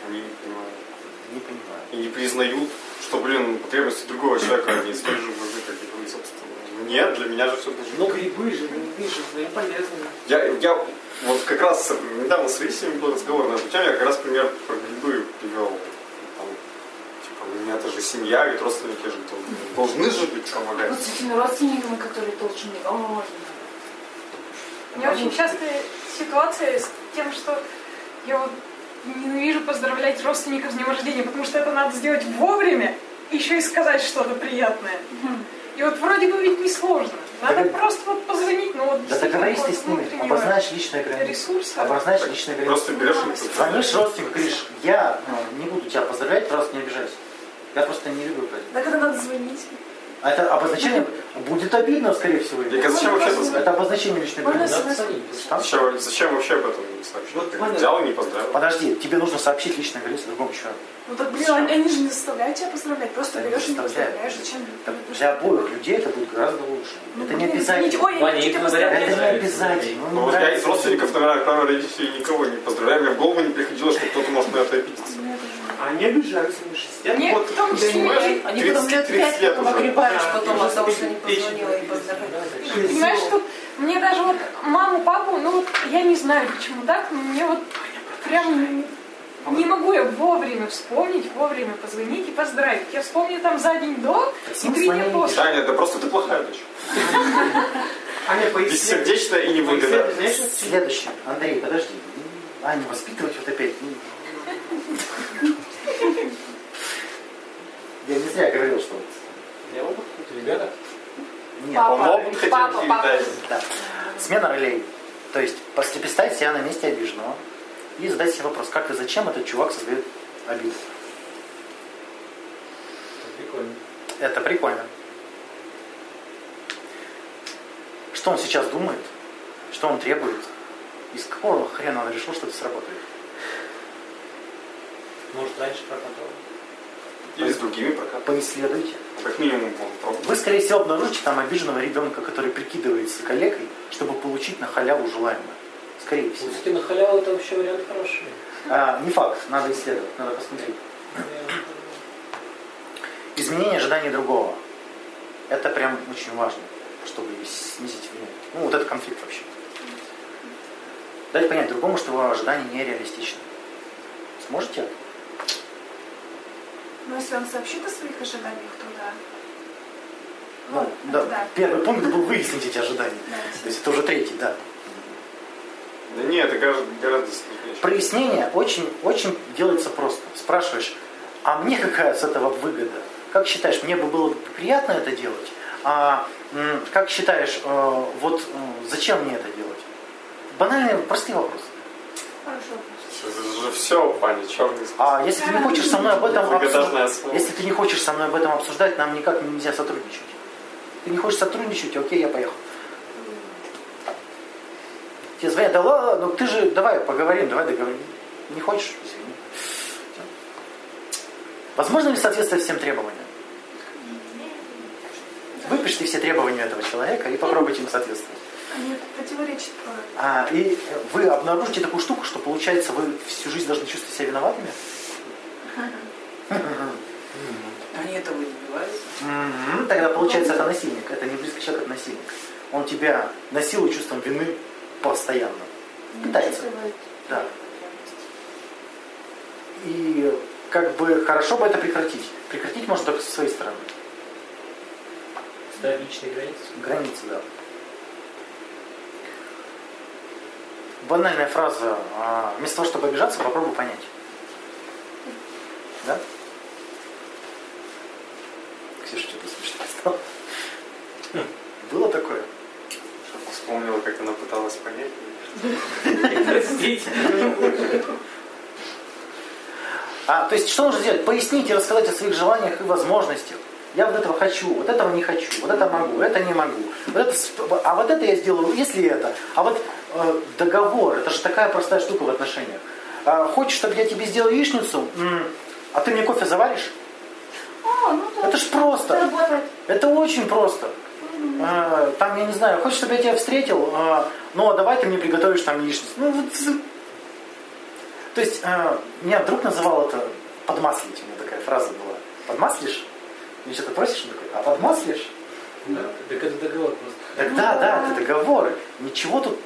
они не понимают. Не понимаю. И не признают, что, блин, потребности другого человека, они столь же важны, как и твои собственные. Нет, для меня же все должно Ну, грибы же, ну, видишь, они полезные. Я, я вот как раз недавно с родителями был разговор на эту тему, я как раз пример про грибы привел. Там, типа, у меня это же семья, ведь родственники же должны, должны же быть помогать. Вот с этими родственниками, которые должны, о, можно. У меня очень частая ситуация с тем, что я вот ненавижу поздравлять родственников с днем рождения, потому что это надо сделать вовремя, еще и сказать что-то приятное. И вот вроде бы ведь несложно. Надо Да, просто вот позвонить, но вот Да договорись ты с ними, обозначь личные границы. ресурса. Обозначь личные границы. Просто берешь и Звонишь родственнику, говоришь, я ну, не буду тебя поздравлять, просто не обижайся. Я просто не люблю праздник. Так это надо звонить. А это обозначение будет обидно, скорее всего. Так а зачем вообще это знать? Это обозначение личной. Там? Зачем, зачем вообще об этом не сообщить? Вот. Взял и не поздравил. Подожди, тебе нужно сообщить личные границы другому человеку. Ну так, блин, они, они же не заставляют тебя поздравлять, просто не берешь и не поздравляешь. Зачем? Так Для обоих людей это будет гораздо лучше. Ну, это не обязательно. Ой, я говорят, Это не обязательно. Ну, вот я из родственников, наверное, родителей, никого не поздравляю. Мне в голову не приходило, что кто-то может на это обидеться. Они обижаются, они же сидят. Нет, вот, в том числе. понимаешь, Они потом 30 лет 30 пять лет потом огребаешь Да, потом уже от того, что не позвонила и поздравила. Понимаешь, что мне даже вот маму, папу, ну вот я не знаю почему так, но мне вот прям не могу я вовремя вспомнить, вовремя позвонить и поздравить. Я вспомню там за день до и три дня не после. Таня, да просто ты плохая дочь. Аня, поясни. Бессердечная и невыгодная. Знаешь, что- Следующее. Андрей, подожди. А, не воспитывать вот опять. Зря говорил, что... Я опыт, ребята. Нет, Он Папа, опыт хотел папа. Да. Смена ролей. То есть представить себя на месте обиженного и задать себе вопрос, как и зачем этот чувак создает обиду. Это прикольно. Это прикольно. Что он сейчас думает, что он требует, из какого хрена он решил, что это сработает. Может, раньше прокатывал. Или с другими прокатами. Поисследуйте. Ну, Как минимум, пробовал. Вы, скорее всего, обнаружите там обиженного ребенка, который прикидывается коллегой, чтобы получить на халяву желаемое. Скорее всего. Кстати, на халяву это вообще вариант хороший. А, не факт, надо исследовать, надо посмотреть. Изменение ожиданий другого. Это прям очень важно, чтобы снизить вину. Ну, вот это конфликт вообще. Дать понять другому, что его ожидания нереалистичны. Сможете? Но если он сообщит о своих ожиданиях, то да. Ну, Вот, да. да. Первый пункт был выяснить эти ожидания. Да, То есть это уже третий, да. Да нет, это гораздо, гораздо сложнее. Прояснение очень, очень делается просто. Спрашиваешь, а мне какая с этого выгода? Как считаешь, мне бы было бы приятно это делать? А как считаешь, э, вот зачем мне это делать? Банальные, простые вопросы. Хорошо. Это же все, Паня, черный список. А если ты не хочешь со мной об этом обсуждать, если ты не хочешь со мной об этом обсуждать, нам никак нельзя сотрудничать. Ты не хочешь сотрудничать, окей, я поехал. Тебе звонят, да ладно, ну ты же, давай поговорим, давай договорим. Не хочешь? Извини. Возможно ли соответствовать всем требованиям? Выпишите все требования этого человека и попробуйте им соответствовать. Они противоречат правилам. А, и вы обнаружите такую штуку, что получается вы всю жизнь должны чувствовать себя виноватыми? Они этого не добиваются. Тогда получается это насильник. Это не близкий человек, это насильник. Он тебя насилует чувством вины постоянно. Пытается. Да. И как бы хорошо бы это прекратить. Прекратить можно только со своей стороны. Ставить личные границы. Границы, да. Банальная фраза. а, Вместо того, чтобы обижаться, попробуй понять. Да? Ксюша, что-то смешно стало. Было такое? Вспомнила, как она пыталась понять. Простите. А, то есть что нужно сделать? Пояснить и рассказать о своих желаниях и возможностях. Я вот этого хочу, вот этого не хочу, вот это могу, это не могу. Вот это, а вот это я сделаю, если это. А вот э, договор, это же такая простая штука в отношениях. А, хочешь, чтобы я тебе сделал яичницу, а ты мне кофе заваришь? О, ну да. Это ж просто. Это работает. Это очень просто. А, Там, я не знаю, хочешь, чтобы я тебя встретил, а, ну, а давай ты мне приготовишь там яичницу. Ну, вот, то есть, а, меня друг называл это подмаслить, у меня такая фраза была. Подмаслишь? Мне что-то просишь? Он такой, а подмаслишь? Да, так это договор просто. Так да, да, это договоры. Ничего тут...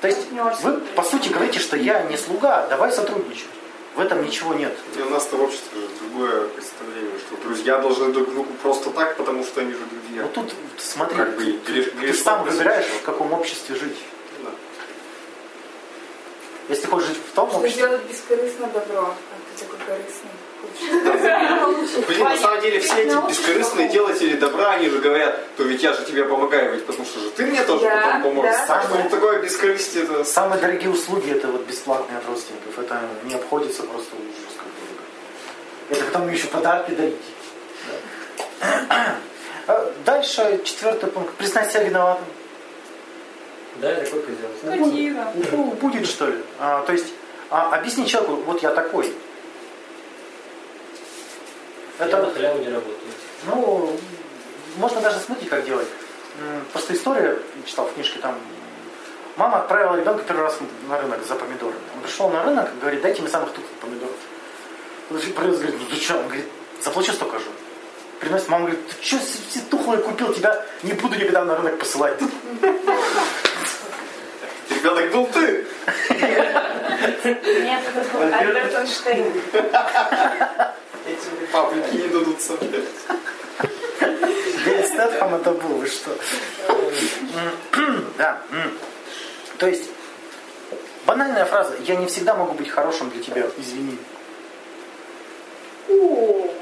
То есть, вы, по сути, говорите, что я не слуга, давай сотрудничать. В этом ничего нет. И у нас-то в обществе другое представление, что друзья должны друг другу просто так, потому что они же друзья. Вот тут, смотри, Как бы ты, греш- ты сам выбираешь, в каком обществе жить. Да. Если хочешь жить в том Что обществе, делать бескорыстно добро, а ты такой корыстный. Блин, на самом деле все эти бескорыстные делатели добра, они же говорят, то ведь я же тебе помогаю, ведь потому что же ты мне тоже Да, потом поможешь. да. Самое такое бескорыстие, это Самые дорогие услуги это вот бесплатные от родственников. Это не обходится просто ужас как дорого. Это потом еще подарки дарить. Да. А Дальше четвертый пункт. Признать себя виноватым. Да, такой. Скотина. Ну, будет что ли. А, то есть а, объясни человеку, вот я такой. Это, на халяву не работаю. ну, можно даже смотрите, как делать. Просто история, читал в книжке, там мама отправила ребенка первый раз на рынок за помидорами. Он пришел на рынок и говорит, дайте мне самых тухлых помидоров. Он Продавец говорит, ну ты что? Он говорит, заплачу столько же. Приносит, мама говорит, ты что все тухлые купил, тебя не буду никогда на рынок посылать. ребенок был ты. Нет, это был Альберт Эйнштейн. Эти паблики не дадут совет. Билл Стэтхэм это был, вы что? Да. То есть, банальная фраза, я не всегда могу быть хорошим для тебя, извини.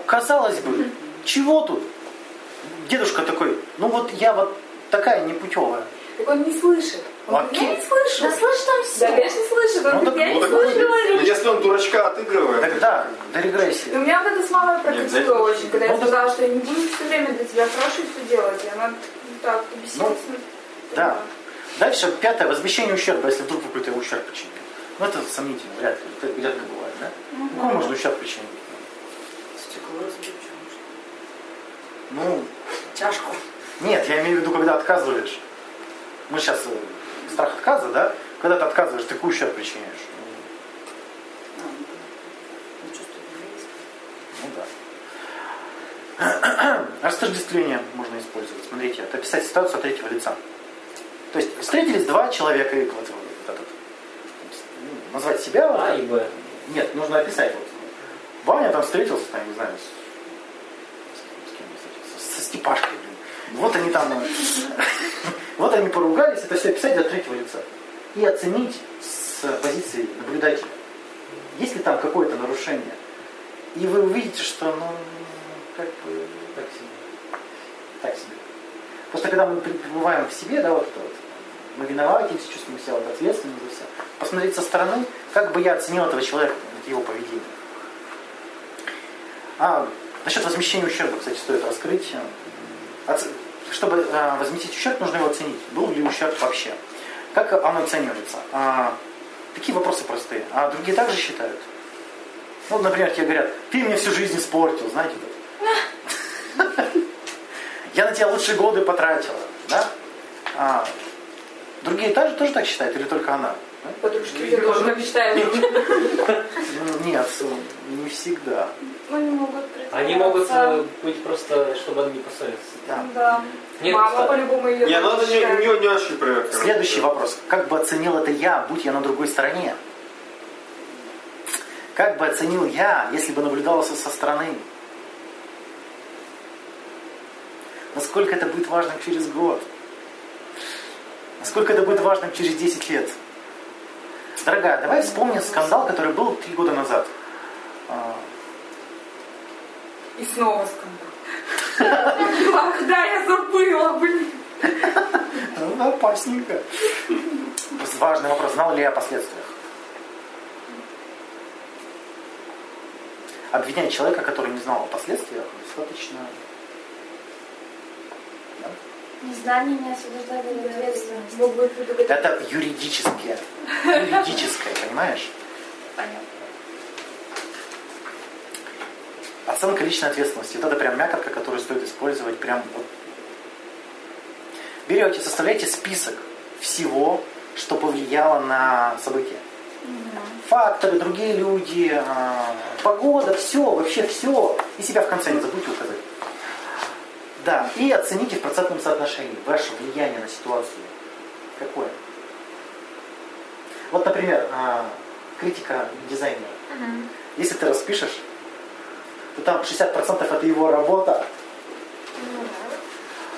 Казалось бы, чего тут? Дедушка такой, ну вот я вот такая непутевая. Так он не слышит. Он я не слышу. Да слышит он Да, все. конечно, слышит. Он Ну, говорит, так- я ну, не так слышу Ну, говорить. если он дурачка отыгрывает, Так да, до И регрессии. у меня вот это с мамой прокатило очень, когда я Ну, так- сказала, что я не буду все время для тебя хорошо все делать. И она так побесилась. ну, Да. Дальше пятое, возмещение ущерба, если вдруг вы какой-то ущерб причинили. Ну это сомнительно, вряд ли. Это редко бывает, да? Какой можно ущерб причинить? Стекло разбить, Ну, Чашку. Нет, я имею в виду, когда отказываешь. Мы сейчас страх отказа, да? Когда ты отказываешь, ты какой ущерб причиняешь? Ну, ну, да. Растождествление можно использовать. Смотрите, это описать ситуацию от третьего лица. То есть встретились два человека, и вот, вот этот, ну, назвать себя. вот, А и Б. Нет, нужно описать. Вот. Ваня там встретился, там, не знаю, с Степашкой, блин. Вот они там, вот они поругались, это все описать от третьего лица. И оценить с позиции наблюдателя. Есть ли там какое-то нарушение? И вы увидите, что, ну, как бы, так себе. Так себе. Просто когда мы пребываем в себе, да, вот это вот, мы виноватимся, чувствуем себя вот ответственными за все. Посмотреть со стороны, как бы я оценил этого человека, его поведение. А, насчет возмещения ущерба, кстати, стоит раскрыть. Чтобы а, возместить ущерб, нужно его оценить. Был ли ущерб вообще? Как оно оценивается? А, такие вопросы простые. А другие также считают? Ну, например, тебе говорят, ты мне всю жизнь испортил, знаете? Я на тебя лучшие годы потратила. Да? А, другие также тоже так считают или только она? Подружки все тоже так считают. Ну, нет, не всегда. Они могут Они могут э, быть просто, чтобы они не поссориться. Да. Нет, Мама по-любому ее Не, ну это не, считает. не, не очень короче. Следующий вопрос. Как бы оценил это я, будь я на другой стороне? Как бы оценил я, если бы наблюдался со стороны? Насколько это будет важным через год? Насколько это будет важным через 10 лет? Дорогая, давай вспомним скандал, который был три года назад. А, И снова скандал. Ах, да, я забыла, блин. Ну, опасненько. Важный вопрос. Знал ли я о последствиях? Обвинять человека, который не знал о последствиях, достаточно... Незнание не освобождает от ответственности. Мог бы предугадать. Это юридическое. Юридическое, понимаешь? Понятно. Оценка личной ответственности. Вот это прям мякотка, которую стоит использовать прям вот. Берете, составляете список всего, что повлияло на события. Факторы, другие люди, а, погода, все, вообще все. И себя в конце не забудьте указать. Да, и оцените в процентном соотношении ваше влияние на ситуацию. Какое? Вот, например, а, критика дизайнера. Если ты распишешь, то там 60% это его работа,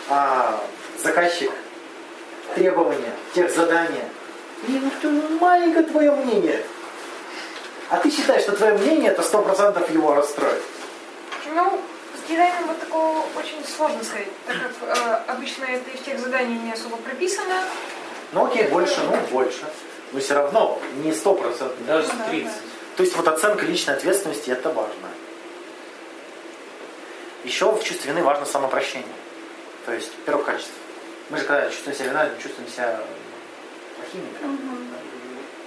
а заказчик, требования, тех задания. И ну, маленькое твое мнение. А ты считаешь, что твое мнение это 100% его расстроит. Ну, дизайном вот такого очень сложно сказать, так как э, обычно это из тех заданий не особо прописано. Ну окей, больше, ну больше. Но все равно не 100%. Даже 30. То есть вот оценка личной ответственности это важно. Еще в чувстве вины важно самопрощение. То есть первое качество. Мы же когда чувствуем себя виноватым, чувствуем себя плохими. прям.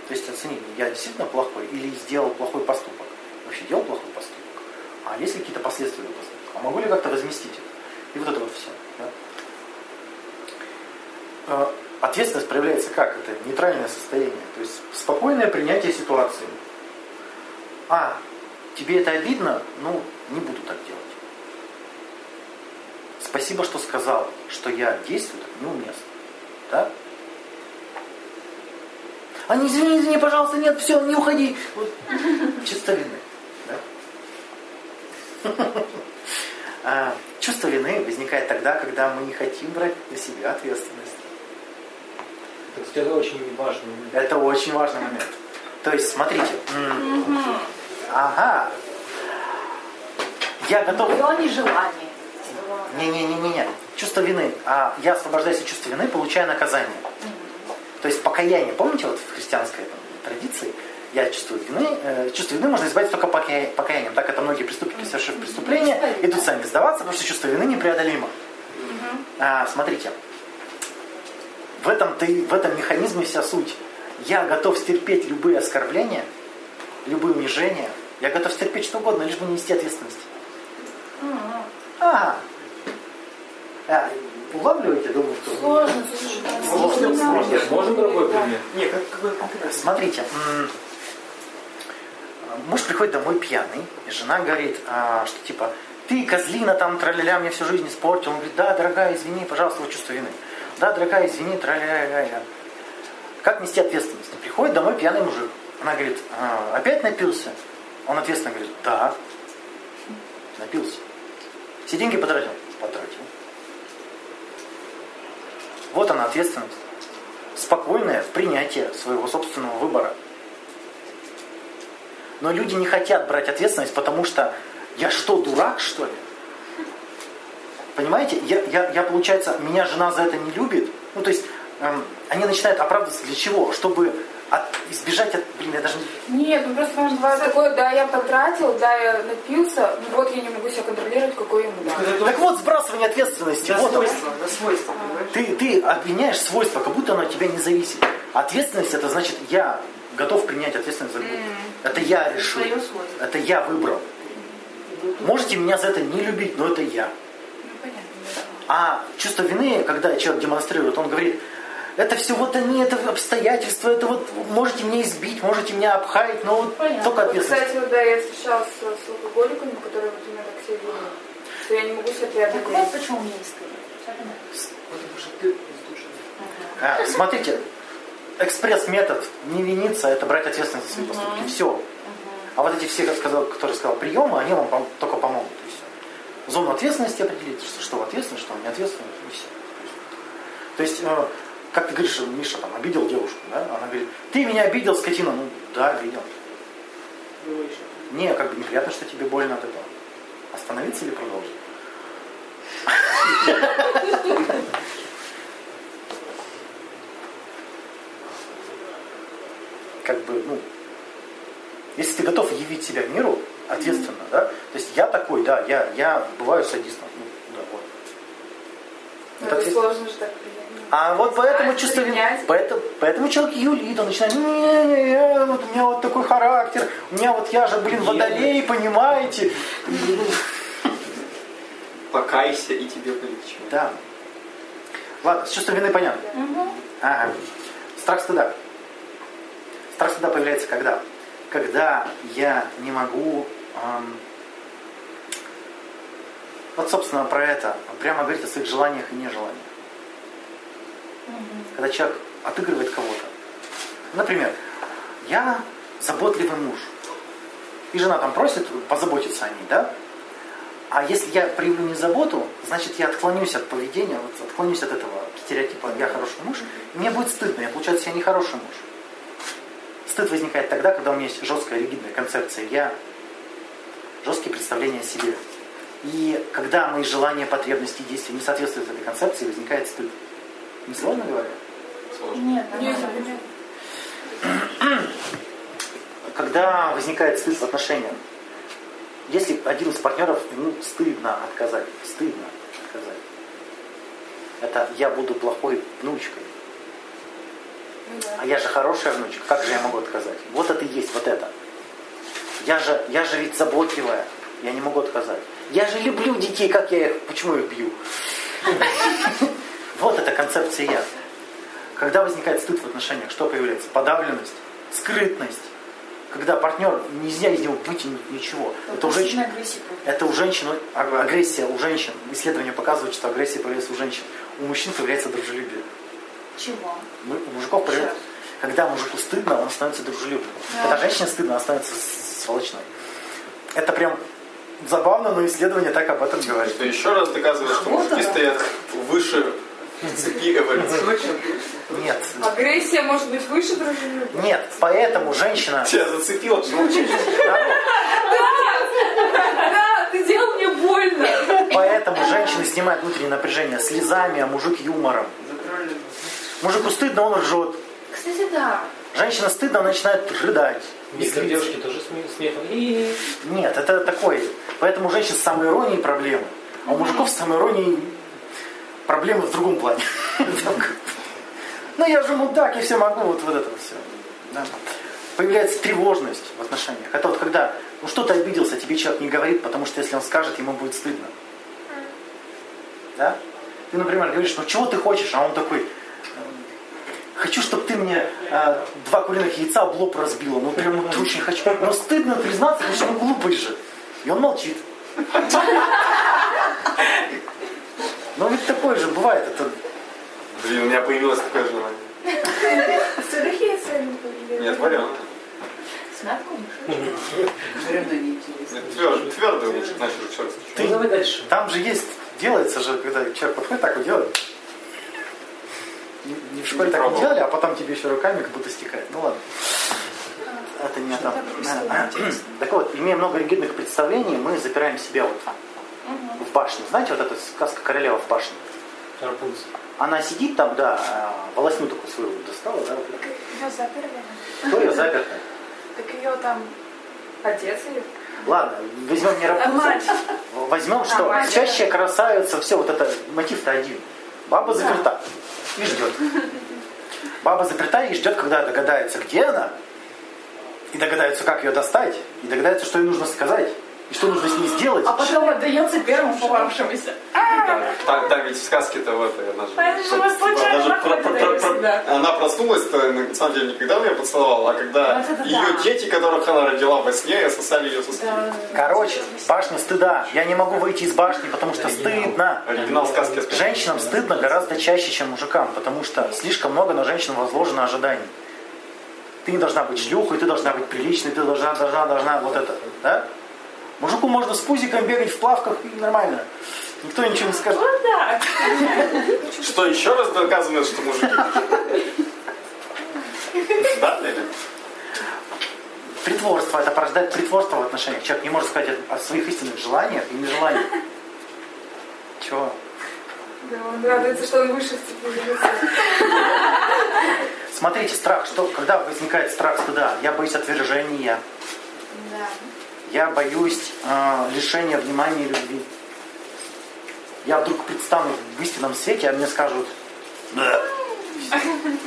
То есть оценить, я действительно плохой или сделал плохой поступок. Вообще делал плохой поступок. А есть ли какие-то последствия этого поступка? А могу ли как-то возместить это? И вот это вот все. да. Э, Ответственность проявляется как? Это нейтральное состояние. То есть спокойное принятие ситуации. А, тебе это обидно? Ну, не буду так делать. Спасибо, что сказал, что я действую так неуместно. Да? А не извини, извини, пожалуйста, нет, все, не уходи. Вот. Чувство вины. Да? А, Чувство вины возникает тогда, когда мы не хотим брать на себя ответственность. Это очень важно. Это очень важный момент. То есть, смотрите. Ага. Я готов... Мое нежелание. Не-не-не-не. Чувство вины. А я освобождаюсь от чувства вины, получая наказание. То есть покаяние. Помните вот в христианской традиции? Я чувствую вины. э, чувство вины можно избавиться только покая- покаянием. Так это многие преступники, совершив преступление, идут сами сдаваться, потому что чувство вины непреодолимо. А, смотрите. В этом, ты, в этом механизме вся суть. Я готов стерпеть любые оскорбления, любые унижения. Я готов стерпеть что угодно, лишь бы не нести ответственность. А, а, улавливаете, думаю, что... Сложно. Сложно, сложно. Нет, можно другой пример? Не, как, как конкретно. Смотрите, муж приходит домой пьяный, и жена говорит, а, что типа, ты, козлина, там, траля мне всю жизнь испортил. Он говорит, да, дорогая, извини, пожалуйста, вот чувство вины. Да, дорогая, извини, траля Как нести ответственность? Приходит домой пьяный мужик. Она говорит, «А, опять напился? Он ответственно говорит, да, напился. Все деньги потратил? Потратил. Вот она ответственность. Спокойное принятие своего собственного выбора. Но люди не хотят брать ответственность, потому что я что, дурак, что ли? Понимаете, я, я, я получается, меня жена за это не любит. Ну, то есть, эм, они начинают оправдываться для чего? Чтобы от, избежать от... Блин, я даже не... Нет, ну просто может бывает такое, да, я потратил, да, я напился, ну вот я не могу себя контролировать, какой ему да. Так вот, сбрасывание ответственности. Да, вот свойства, да, свойства, понимаешь? Ты, ты обвиняешь свойства, как будто оно от тебя не зависит. Ответственность это значит, я готов принять ответственность за год. Mm. Это я решил. Это я выбрал. Можете меня за это не любить, но это я. А чувство вины, когда человек демонстрирует, он говорит, это все вот они, это обстоятельства, это вот можете меня избить, можете меня обхаять, но вот Понятно. только ответственность. Кстати, вот, да, я встречалась с, с алкоголиками, которые вот именно так себя ведут, что я не могу себя преодолеть. Так вот почему мне стыдно. Потому что ты а, смотрите, экспресс-метод не виниться, это брать ответственность за свои поступки. Все. А вот эти все, которые сказал, приемы, они вам только помогут зону ответственности определить, что, что ответственно, что не ответственно, и все. То есть, э, как ты говоришь, Миша там обидел девушку, да? Она говорит, ты меня обидел, скотина. Ну, да, обидел. Не, как бы неприятно, что тебе больно от этого. Остановиться или продолжить? Как бы, ну, если ты готов явить себя миру, ответственно, да? То есть я такой, да, я, я бываю садистом. Ну, да, вот. Это, это сложно же так а вот поэтому чувство вины, поэтому, поэтому человек юлит, он начинает, не, не, не, вот у меня вот такой характер, у меня вот я же, блин, водолей, понимаете. Покайся и тебе полегче. Да. Ладно, с чувством вины понятно. Угу. Ага. Страх стыда. Страх стыда появляется когда? Когда я не могу вот, собственно, про это. Прямо говорит о своих желаниях и нежеланиях. Угу. Когда человек отыгрывает кого-то. Например, я заботливый муж. И жена там просит позаботиться о ней, да? А если я проявлю не заботу, значит я отклонюсь от поведения, вот отклонюсь от этого стереотипа «я хороший муж», и мне будет стыдно, я получается я не хороший муж. Стыд возникает тогда, когда у меня есть жесткая ригидная концепция «я», жесткие представления о себе. И когда мои желания, потребности, действия не соответствуют этой концепции, возникает стыд. Не сложно говоря? Сложно. Нет, нет, нет. Когда возникает стыд в отношениях, если один из партнеров, ему стыдно отказать, стыдно отказать, это я буду плохой внучкой. А я же хорошая внучка, как же я могу отказать? Вот это и есть вот это. Я же, я же ведь заботливая, я не могу отказать. Я же люблю детей, как я их, почему их бью? Вот эта концепция я. Когда возникает стыд в отношениях, что появляется? Подавленность, скрытность. Когда партнер, нельзя из него вытянуть ничего. Это у женщин, это у женщин, агрессия у женщин. Исследования показывают, что агрессия появляется у женщин. У мужчин появляется дружелюбие. Чего? У мужиков появляется. Когда мужику стыдно, он становится дружелюбным. Да. Когда женщине стыдно, она становится сволочной. Это прям забавно, но исследование так об этом говорит. Что еще раз доказывает, что вот мужики стоят выше цепи эволюции. Нет. Агрессия может быть выше дружелюбия? Нет, поэтому женщина... Тебя зацепила, Да, да, ты делал мне больно. Поэтому женщина снимает внутреннее напряжение слезами, а мужик юмором. Мужику стыдно, он ржет. Кстати, да. Женщина стыдно, она начинает рыдать. Если девушки тоже смехом. Нет, это такой. Поэтому у женщин с самоиронией проблемы. А у мужиков с самоиронией проблемы в другом плане. Ну я же мудак, я все могу, вот, вот это все. Появляется тревожность в отношениях. Это вот когда, ну что ты обиделся, тебе человек не говорит, потому что если он скажет, ему будет стыдно. Да? Ты, например, говоришь, ну чего ты хочешь, а он такой, хочу, чтобы ты мне э, два куриных яйца об лоб разбила. Ну прям вот очень хочу. Но стыдно признаться, потому что он глупый же. И он молчит. Ну ведь такое же бывает. Это... Блин, у меня появилось такое желание. Сырых яйца не появилось? Нет, равно не интересно. Твердый, твердый лучше, значит, черт. Ты, ну. Там же есть, делается же, когда человек подходит, так вот делает. В школе так не делали, а потом тебе еще руками как будто стекает. Ну ладно. Это не там. Так вот, имея много ригидных представлений, мы запираем себя вот в башне. Знаете, вот эта сказка королева в башне? Рапунцель. Она сидит там, да, а, волосню такую свою достала, да? Ее заперли. Кто ее заперта? Так ее там отец или... Ладно, возьмем не Рапунцель. Возьмем что? мать, Чаще красавица, все, вот это мотив-то один. Баба заперта и ждет. Баба заперта и ждет, когда догадается, где она, и догадается, как ее достать, и догадается, что ей нужно сказать, и что нужно с ней сделать. А потом отдается первому попавшемуся. Так, да, ведь в сказке-то в этой, она же... Это же вы случайно она же находите про- про- про- себя. Она проснулась-то, на самом деле, не когда меня поцеловала, а когда Вот ее дети, которых она родила во сне, сосали ее соски. Короче, башня стыда. Я не могу выйти из башни, потому что стыдно. Оригинал сказки. Женщинам стыдно гораздо чаще, чем мужикам, потому что слишком много на женщин возложено ожиданий. Ты не должна быть шлюхой, ты должна быть приличной, ты должна, должна, должна вот это, да? Мужику можно с пузиком бегать в плавках и нормально. Никто ничего не скажет. Ну да. Что еще раз доказывает, что мужики... Да? Притворство, это порождает притворство в отношениях. Человек не может сказать о своих истинных желаниях и нежеланиях. Чего? Да, он радуется, что он выше в. Смотрите, страх, что, когда возникает страх стыда, я боюсь отвержения, Да. Я боюсь э, лишения внимания и любви. Я вдруг предстану в истинном свете, а мне скажут, «Да».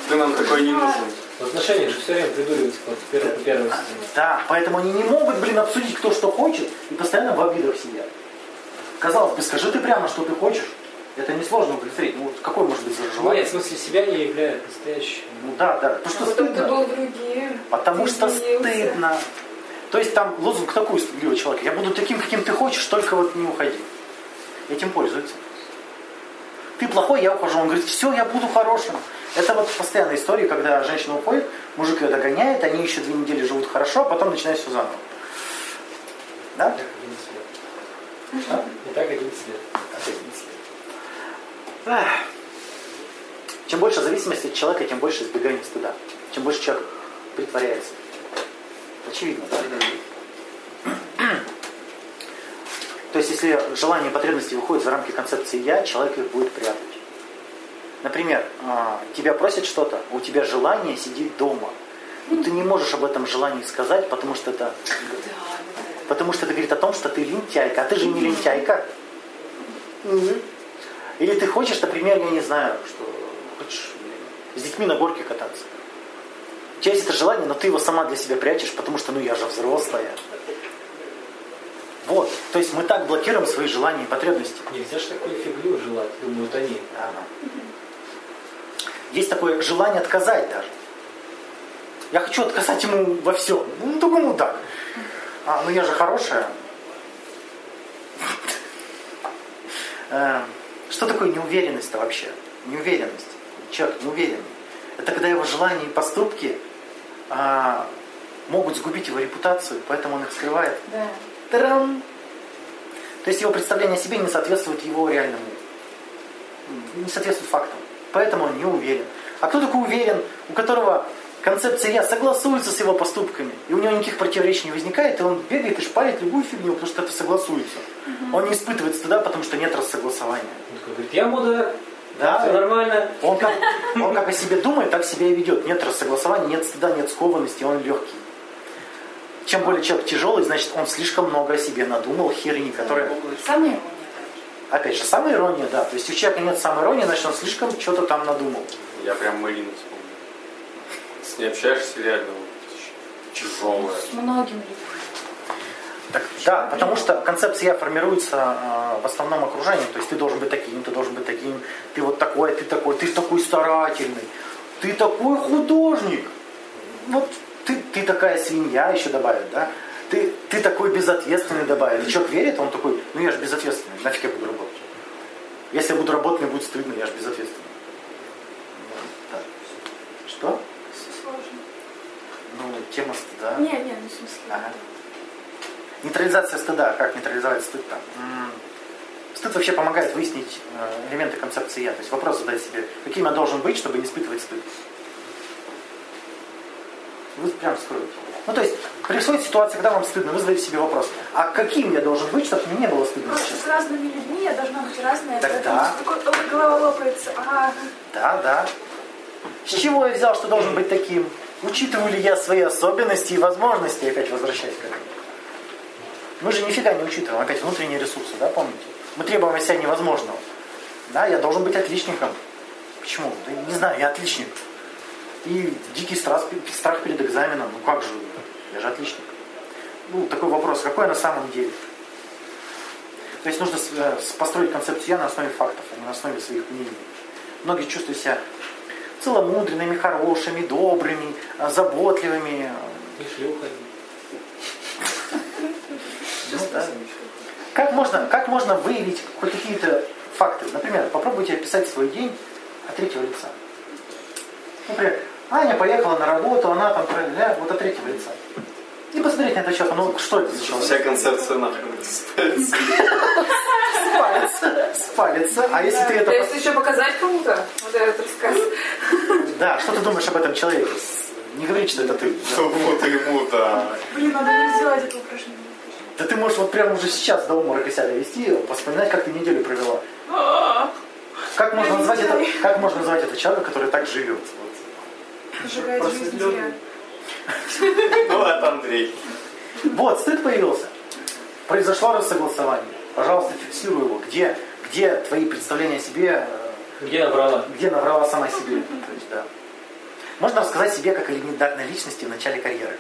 Ты нам такой не нужен. В отношениях же все время придуриваются вот по первой стене. да, поэтому они не могут, блин, обсудить кто что хочет и постоянно в обидах сидят. Казалось бы, скажи ты прямо, что ты хочешь. Это несложно удовлетворить. Ну, вот какой может быть за Нет, желание? в смысле себя не являют настоящим. Ну да, да. Потому что А потом ты стыдно. был другим. Потому ты что стыдно. То есть там лозунг такой стыдливый человек. Я буду таким, каким ты хочешь, только вот не уходи. Этим пользуется. Ты плохой, я ухожу. Он говорит, все, я буду хорошим. Это вот постоянная история, когда женщина уходит, мужик ее догоняет, они еще две недели живут хорошо, а потом начинают все заново. Да? А? И так один цвет. Опять не след. Чем больше зависимости от человека, тем больше избегания стыда. Чем больше человек притворяется. Очевидно, да? То есть, если желания и потребности выходят за рамки концепции «я», человек их будет прятать. Например, а, тебя просят что-то, а у тебя желание сидит дома. Но ты не можешь об этом желании сказать, потому что это, потому что это говорит о том, что ты лентяйка. А ты же не лентяйка. Или ты хочешь, например, я не знаю, что хочешь с детьми на горке кататься. Тебя есть это желание, но ты его сама для себя прячешь, потому что ну я же взрослая. Вот. То есть мы так блокируем свои желания и потребности. Нельзя же такую фигню желать, думают они. Ага. Есть такое желание отказать даже. Я хочу отказать ему во всем. Ну, ему так. А, ну я же хорошая. Э, Что такое неуверенность-то вообще? Неуверенность. Человек неуверенный. Это когда его желания и поступки а, могут сгубить его репутацию, поэтому он их скрывает. Да. Тарам! То есть его представление о себе не соответствует его реальному, не соответствует фактам. Поэтому он не уверен. А кто такой уверен, у которого концепция «я» согласуется с его поступками, и у него никаких противоречий не возникает, и он бегает и шпарит любую фигню, потому что это согласуется. Он не испытывает стыда, потому что нет рассогласования. Он такой говорит, я мудак, Да? все нормально. Он как, он как о себе думает, так себя и ведет. Нет рассогласования, нет стыда, нет скованности, он легкий. Чем более человек тяжелый, значит, он слишком много о себе надумал, херни, которая... Самая ирония. Опять же, самая ирония, да. То есть у человека нет самой иронии, значит, он слишком что-то там надумал. Я прям Марину вспомнил. С ней общаешься реально вот, тяжелая. С многими людьми. Так, да, потому что концепция формируется э, в основном окружением. То есть ты должен быть таким, ты должен быть таким, ты вот такой, ты такой, ты такой старательный, ты такой художник. Вот ты, ты такая свинья еще добавят, да? Ты, ты такой безответственный добавят. И человек верит, он такой, ну я же безответственный, нафиг я буду работать. Если я буду работать, мне будет стыдно, я же безответственный. Да. Что? Сложно. Ну, тема стыда. Не, не, ну в смысле. Ага. Нейтрализация стыда. Как нейтрализовать стыд там? М. Стыд вообще помогает выяснить э, элементы концепции «я». То есть вопрос задать себе, каким я должен быть, чтобы не испытывать стыд. Вы прям скроете. Ну, то есть, происходит ситуация, когда вам стыдно, вы задаете себе вопрос, а каким я должен быть, чтобы мне не было стыдно Просто сейчас? с разными людьми я должна быть разная. Тогда- такой, голова лопается. А, Да, да. С чего я взял, что должен быть таким? Учитываю ли я свои особенности и возможности, опять возвращаясь к этому? Мы же нифига не учитываем, опять внутренние ресурсы, да, помните? Мы требуем от себя невозможного. Да, я должен быть отличником. Почему? Да не знаю, я отличник. И дикий страх, страх перед экзаменом. Ну как же, я же отличник. Ну, такой вопрос, какой я на самом деле? То есть нужно э, построить концепцию «я» на основе фактов, а не на основе своих мнений. Многие чувствуют себя целомудренными, хорошими, добрыми, э, заботливыми. И шлюхами. Да. Как можно, как можно выявить хоть какие-то факты? Например, попробуйте описать свой день от третьего лица. Например, Аня поехала на работу, она там, да, вот от третьего лица. И посмотреть на это человека, ну что это за человек? Вся концепция нахрен. Спалится, спалится. А если ты это... То есть еще показать кому-то вот этот рассказ? Да, что ты думаешь об этом человеке? Не говори, что это ты. Что вот ему, да. блин, надо не сделать это упражнение. Да ты можешь вот прямо уже сейчас до умора себя довести, вспоминать, как ты неделю провела. Как можно назвать это, как можно назвать это человека, который так живет? Вот. Сжигает жизнь. Ну, это Андрей. Вот, стыд появился. Произошло рассогласование. Пожалуйста, фиксируй его. Где, где твои представления о себе, э, Где набрала? где наврала сама себе. То есть, да. Можно рассказать себе как о легендарной личности в начале карьеры.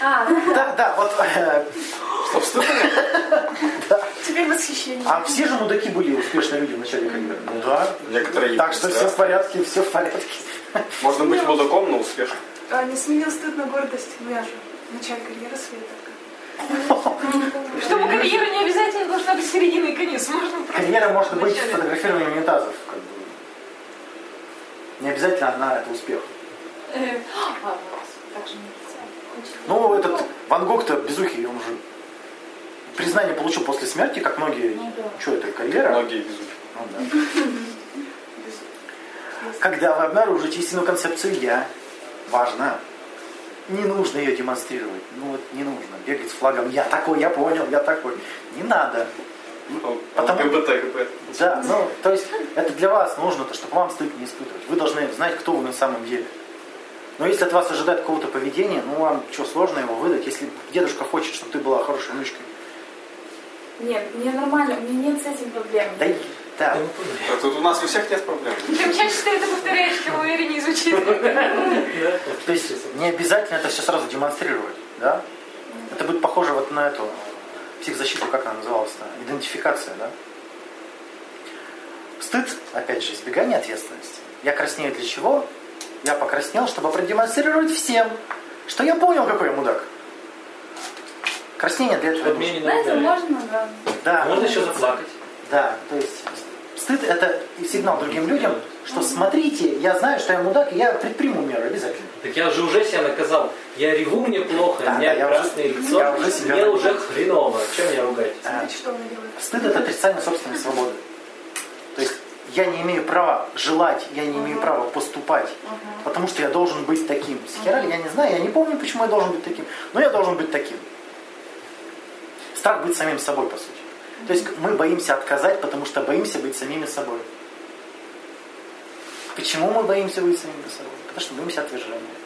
А, Да, да, вот. э, Стоп, стоп. Теперь восхищение. а все же мудаки были успешные люди в начале карьеры. Ну да. Некоторые Так что все в порядке, все в порядке. Можно быть мудаком, но успешным. А, не сменил стыд на гордость. Ну я же в начале карьеры света. Чтобы карьера не обязательно должна быть середина и конец. Можно Карьера может быть фотографированием унитазов. Как бы. Не обязательно одна это успех. э, ладно, так же нельзя. Ну, этот Ван Гог-то безухий, он же признание получил после смерти, как многие. Ну да. Что это, карьера? Многие везут. Ну, да. Когда вы обнаружите истинную концепцию «я», важно, не нужно ее демонстрировать. Ну вот не нужно бегать с флагом «я такой, я понял, я такой». Не надо. Потому- ЛГБТ, ЛГБТ. Да, ну, то есть это для вас нужно, то, чтобы вам стыд не испытывать. Вы должны знать, кто вы на самом деле. Но если от вас ожидают какого-то поведения, ну вам что, сложно его выдать? Если дедушка хочет, чтобы ты была хорошей внучкой, Нет, мне нормально, у меня нет с этим проблем. да, и- да. Ну. А Тут у нас у всех нет проблем. Чем чаще ты это повторяешь, тем увереннее звучит. То есть не обязательно это все сразу демонстрировать, да? Это будет похоже вот на эту психзащиту, как она называлась-то, идентификация, да? Стыд, опять же, избегание ответственности. Я краснею для чего? Я покраснел, чтобы продемонстрировать всем, что я понял, какой я мудак. Краснение для этого нужно. На это можно, да. Да, Можно еще заплакать. да, то есть стыд это сигнал другим людям, что смотрите, я знаю, что я мудак, и я предприму меры обязательно. Так я же уже себя наказал. Я реву, мне плохо, Да, у меня да, я уже- красное лицо, я уже себя мне уже хреново. Чем меня ругать? А. Стыд это отрицание собственной свободы. То есть я не имею права желать, я не имею права поступать, потому что я должен быть таким. С хера ли, я не знаю, я не помню, почему я должен быть таким, но я должен быть таким. Страх быть самим собой, по сути. То есть мы боимся отказать, потому что боимся быть самими собой. Почему мы боимся быть самими собой? Потому что боимся отвержения.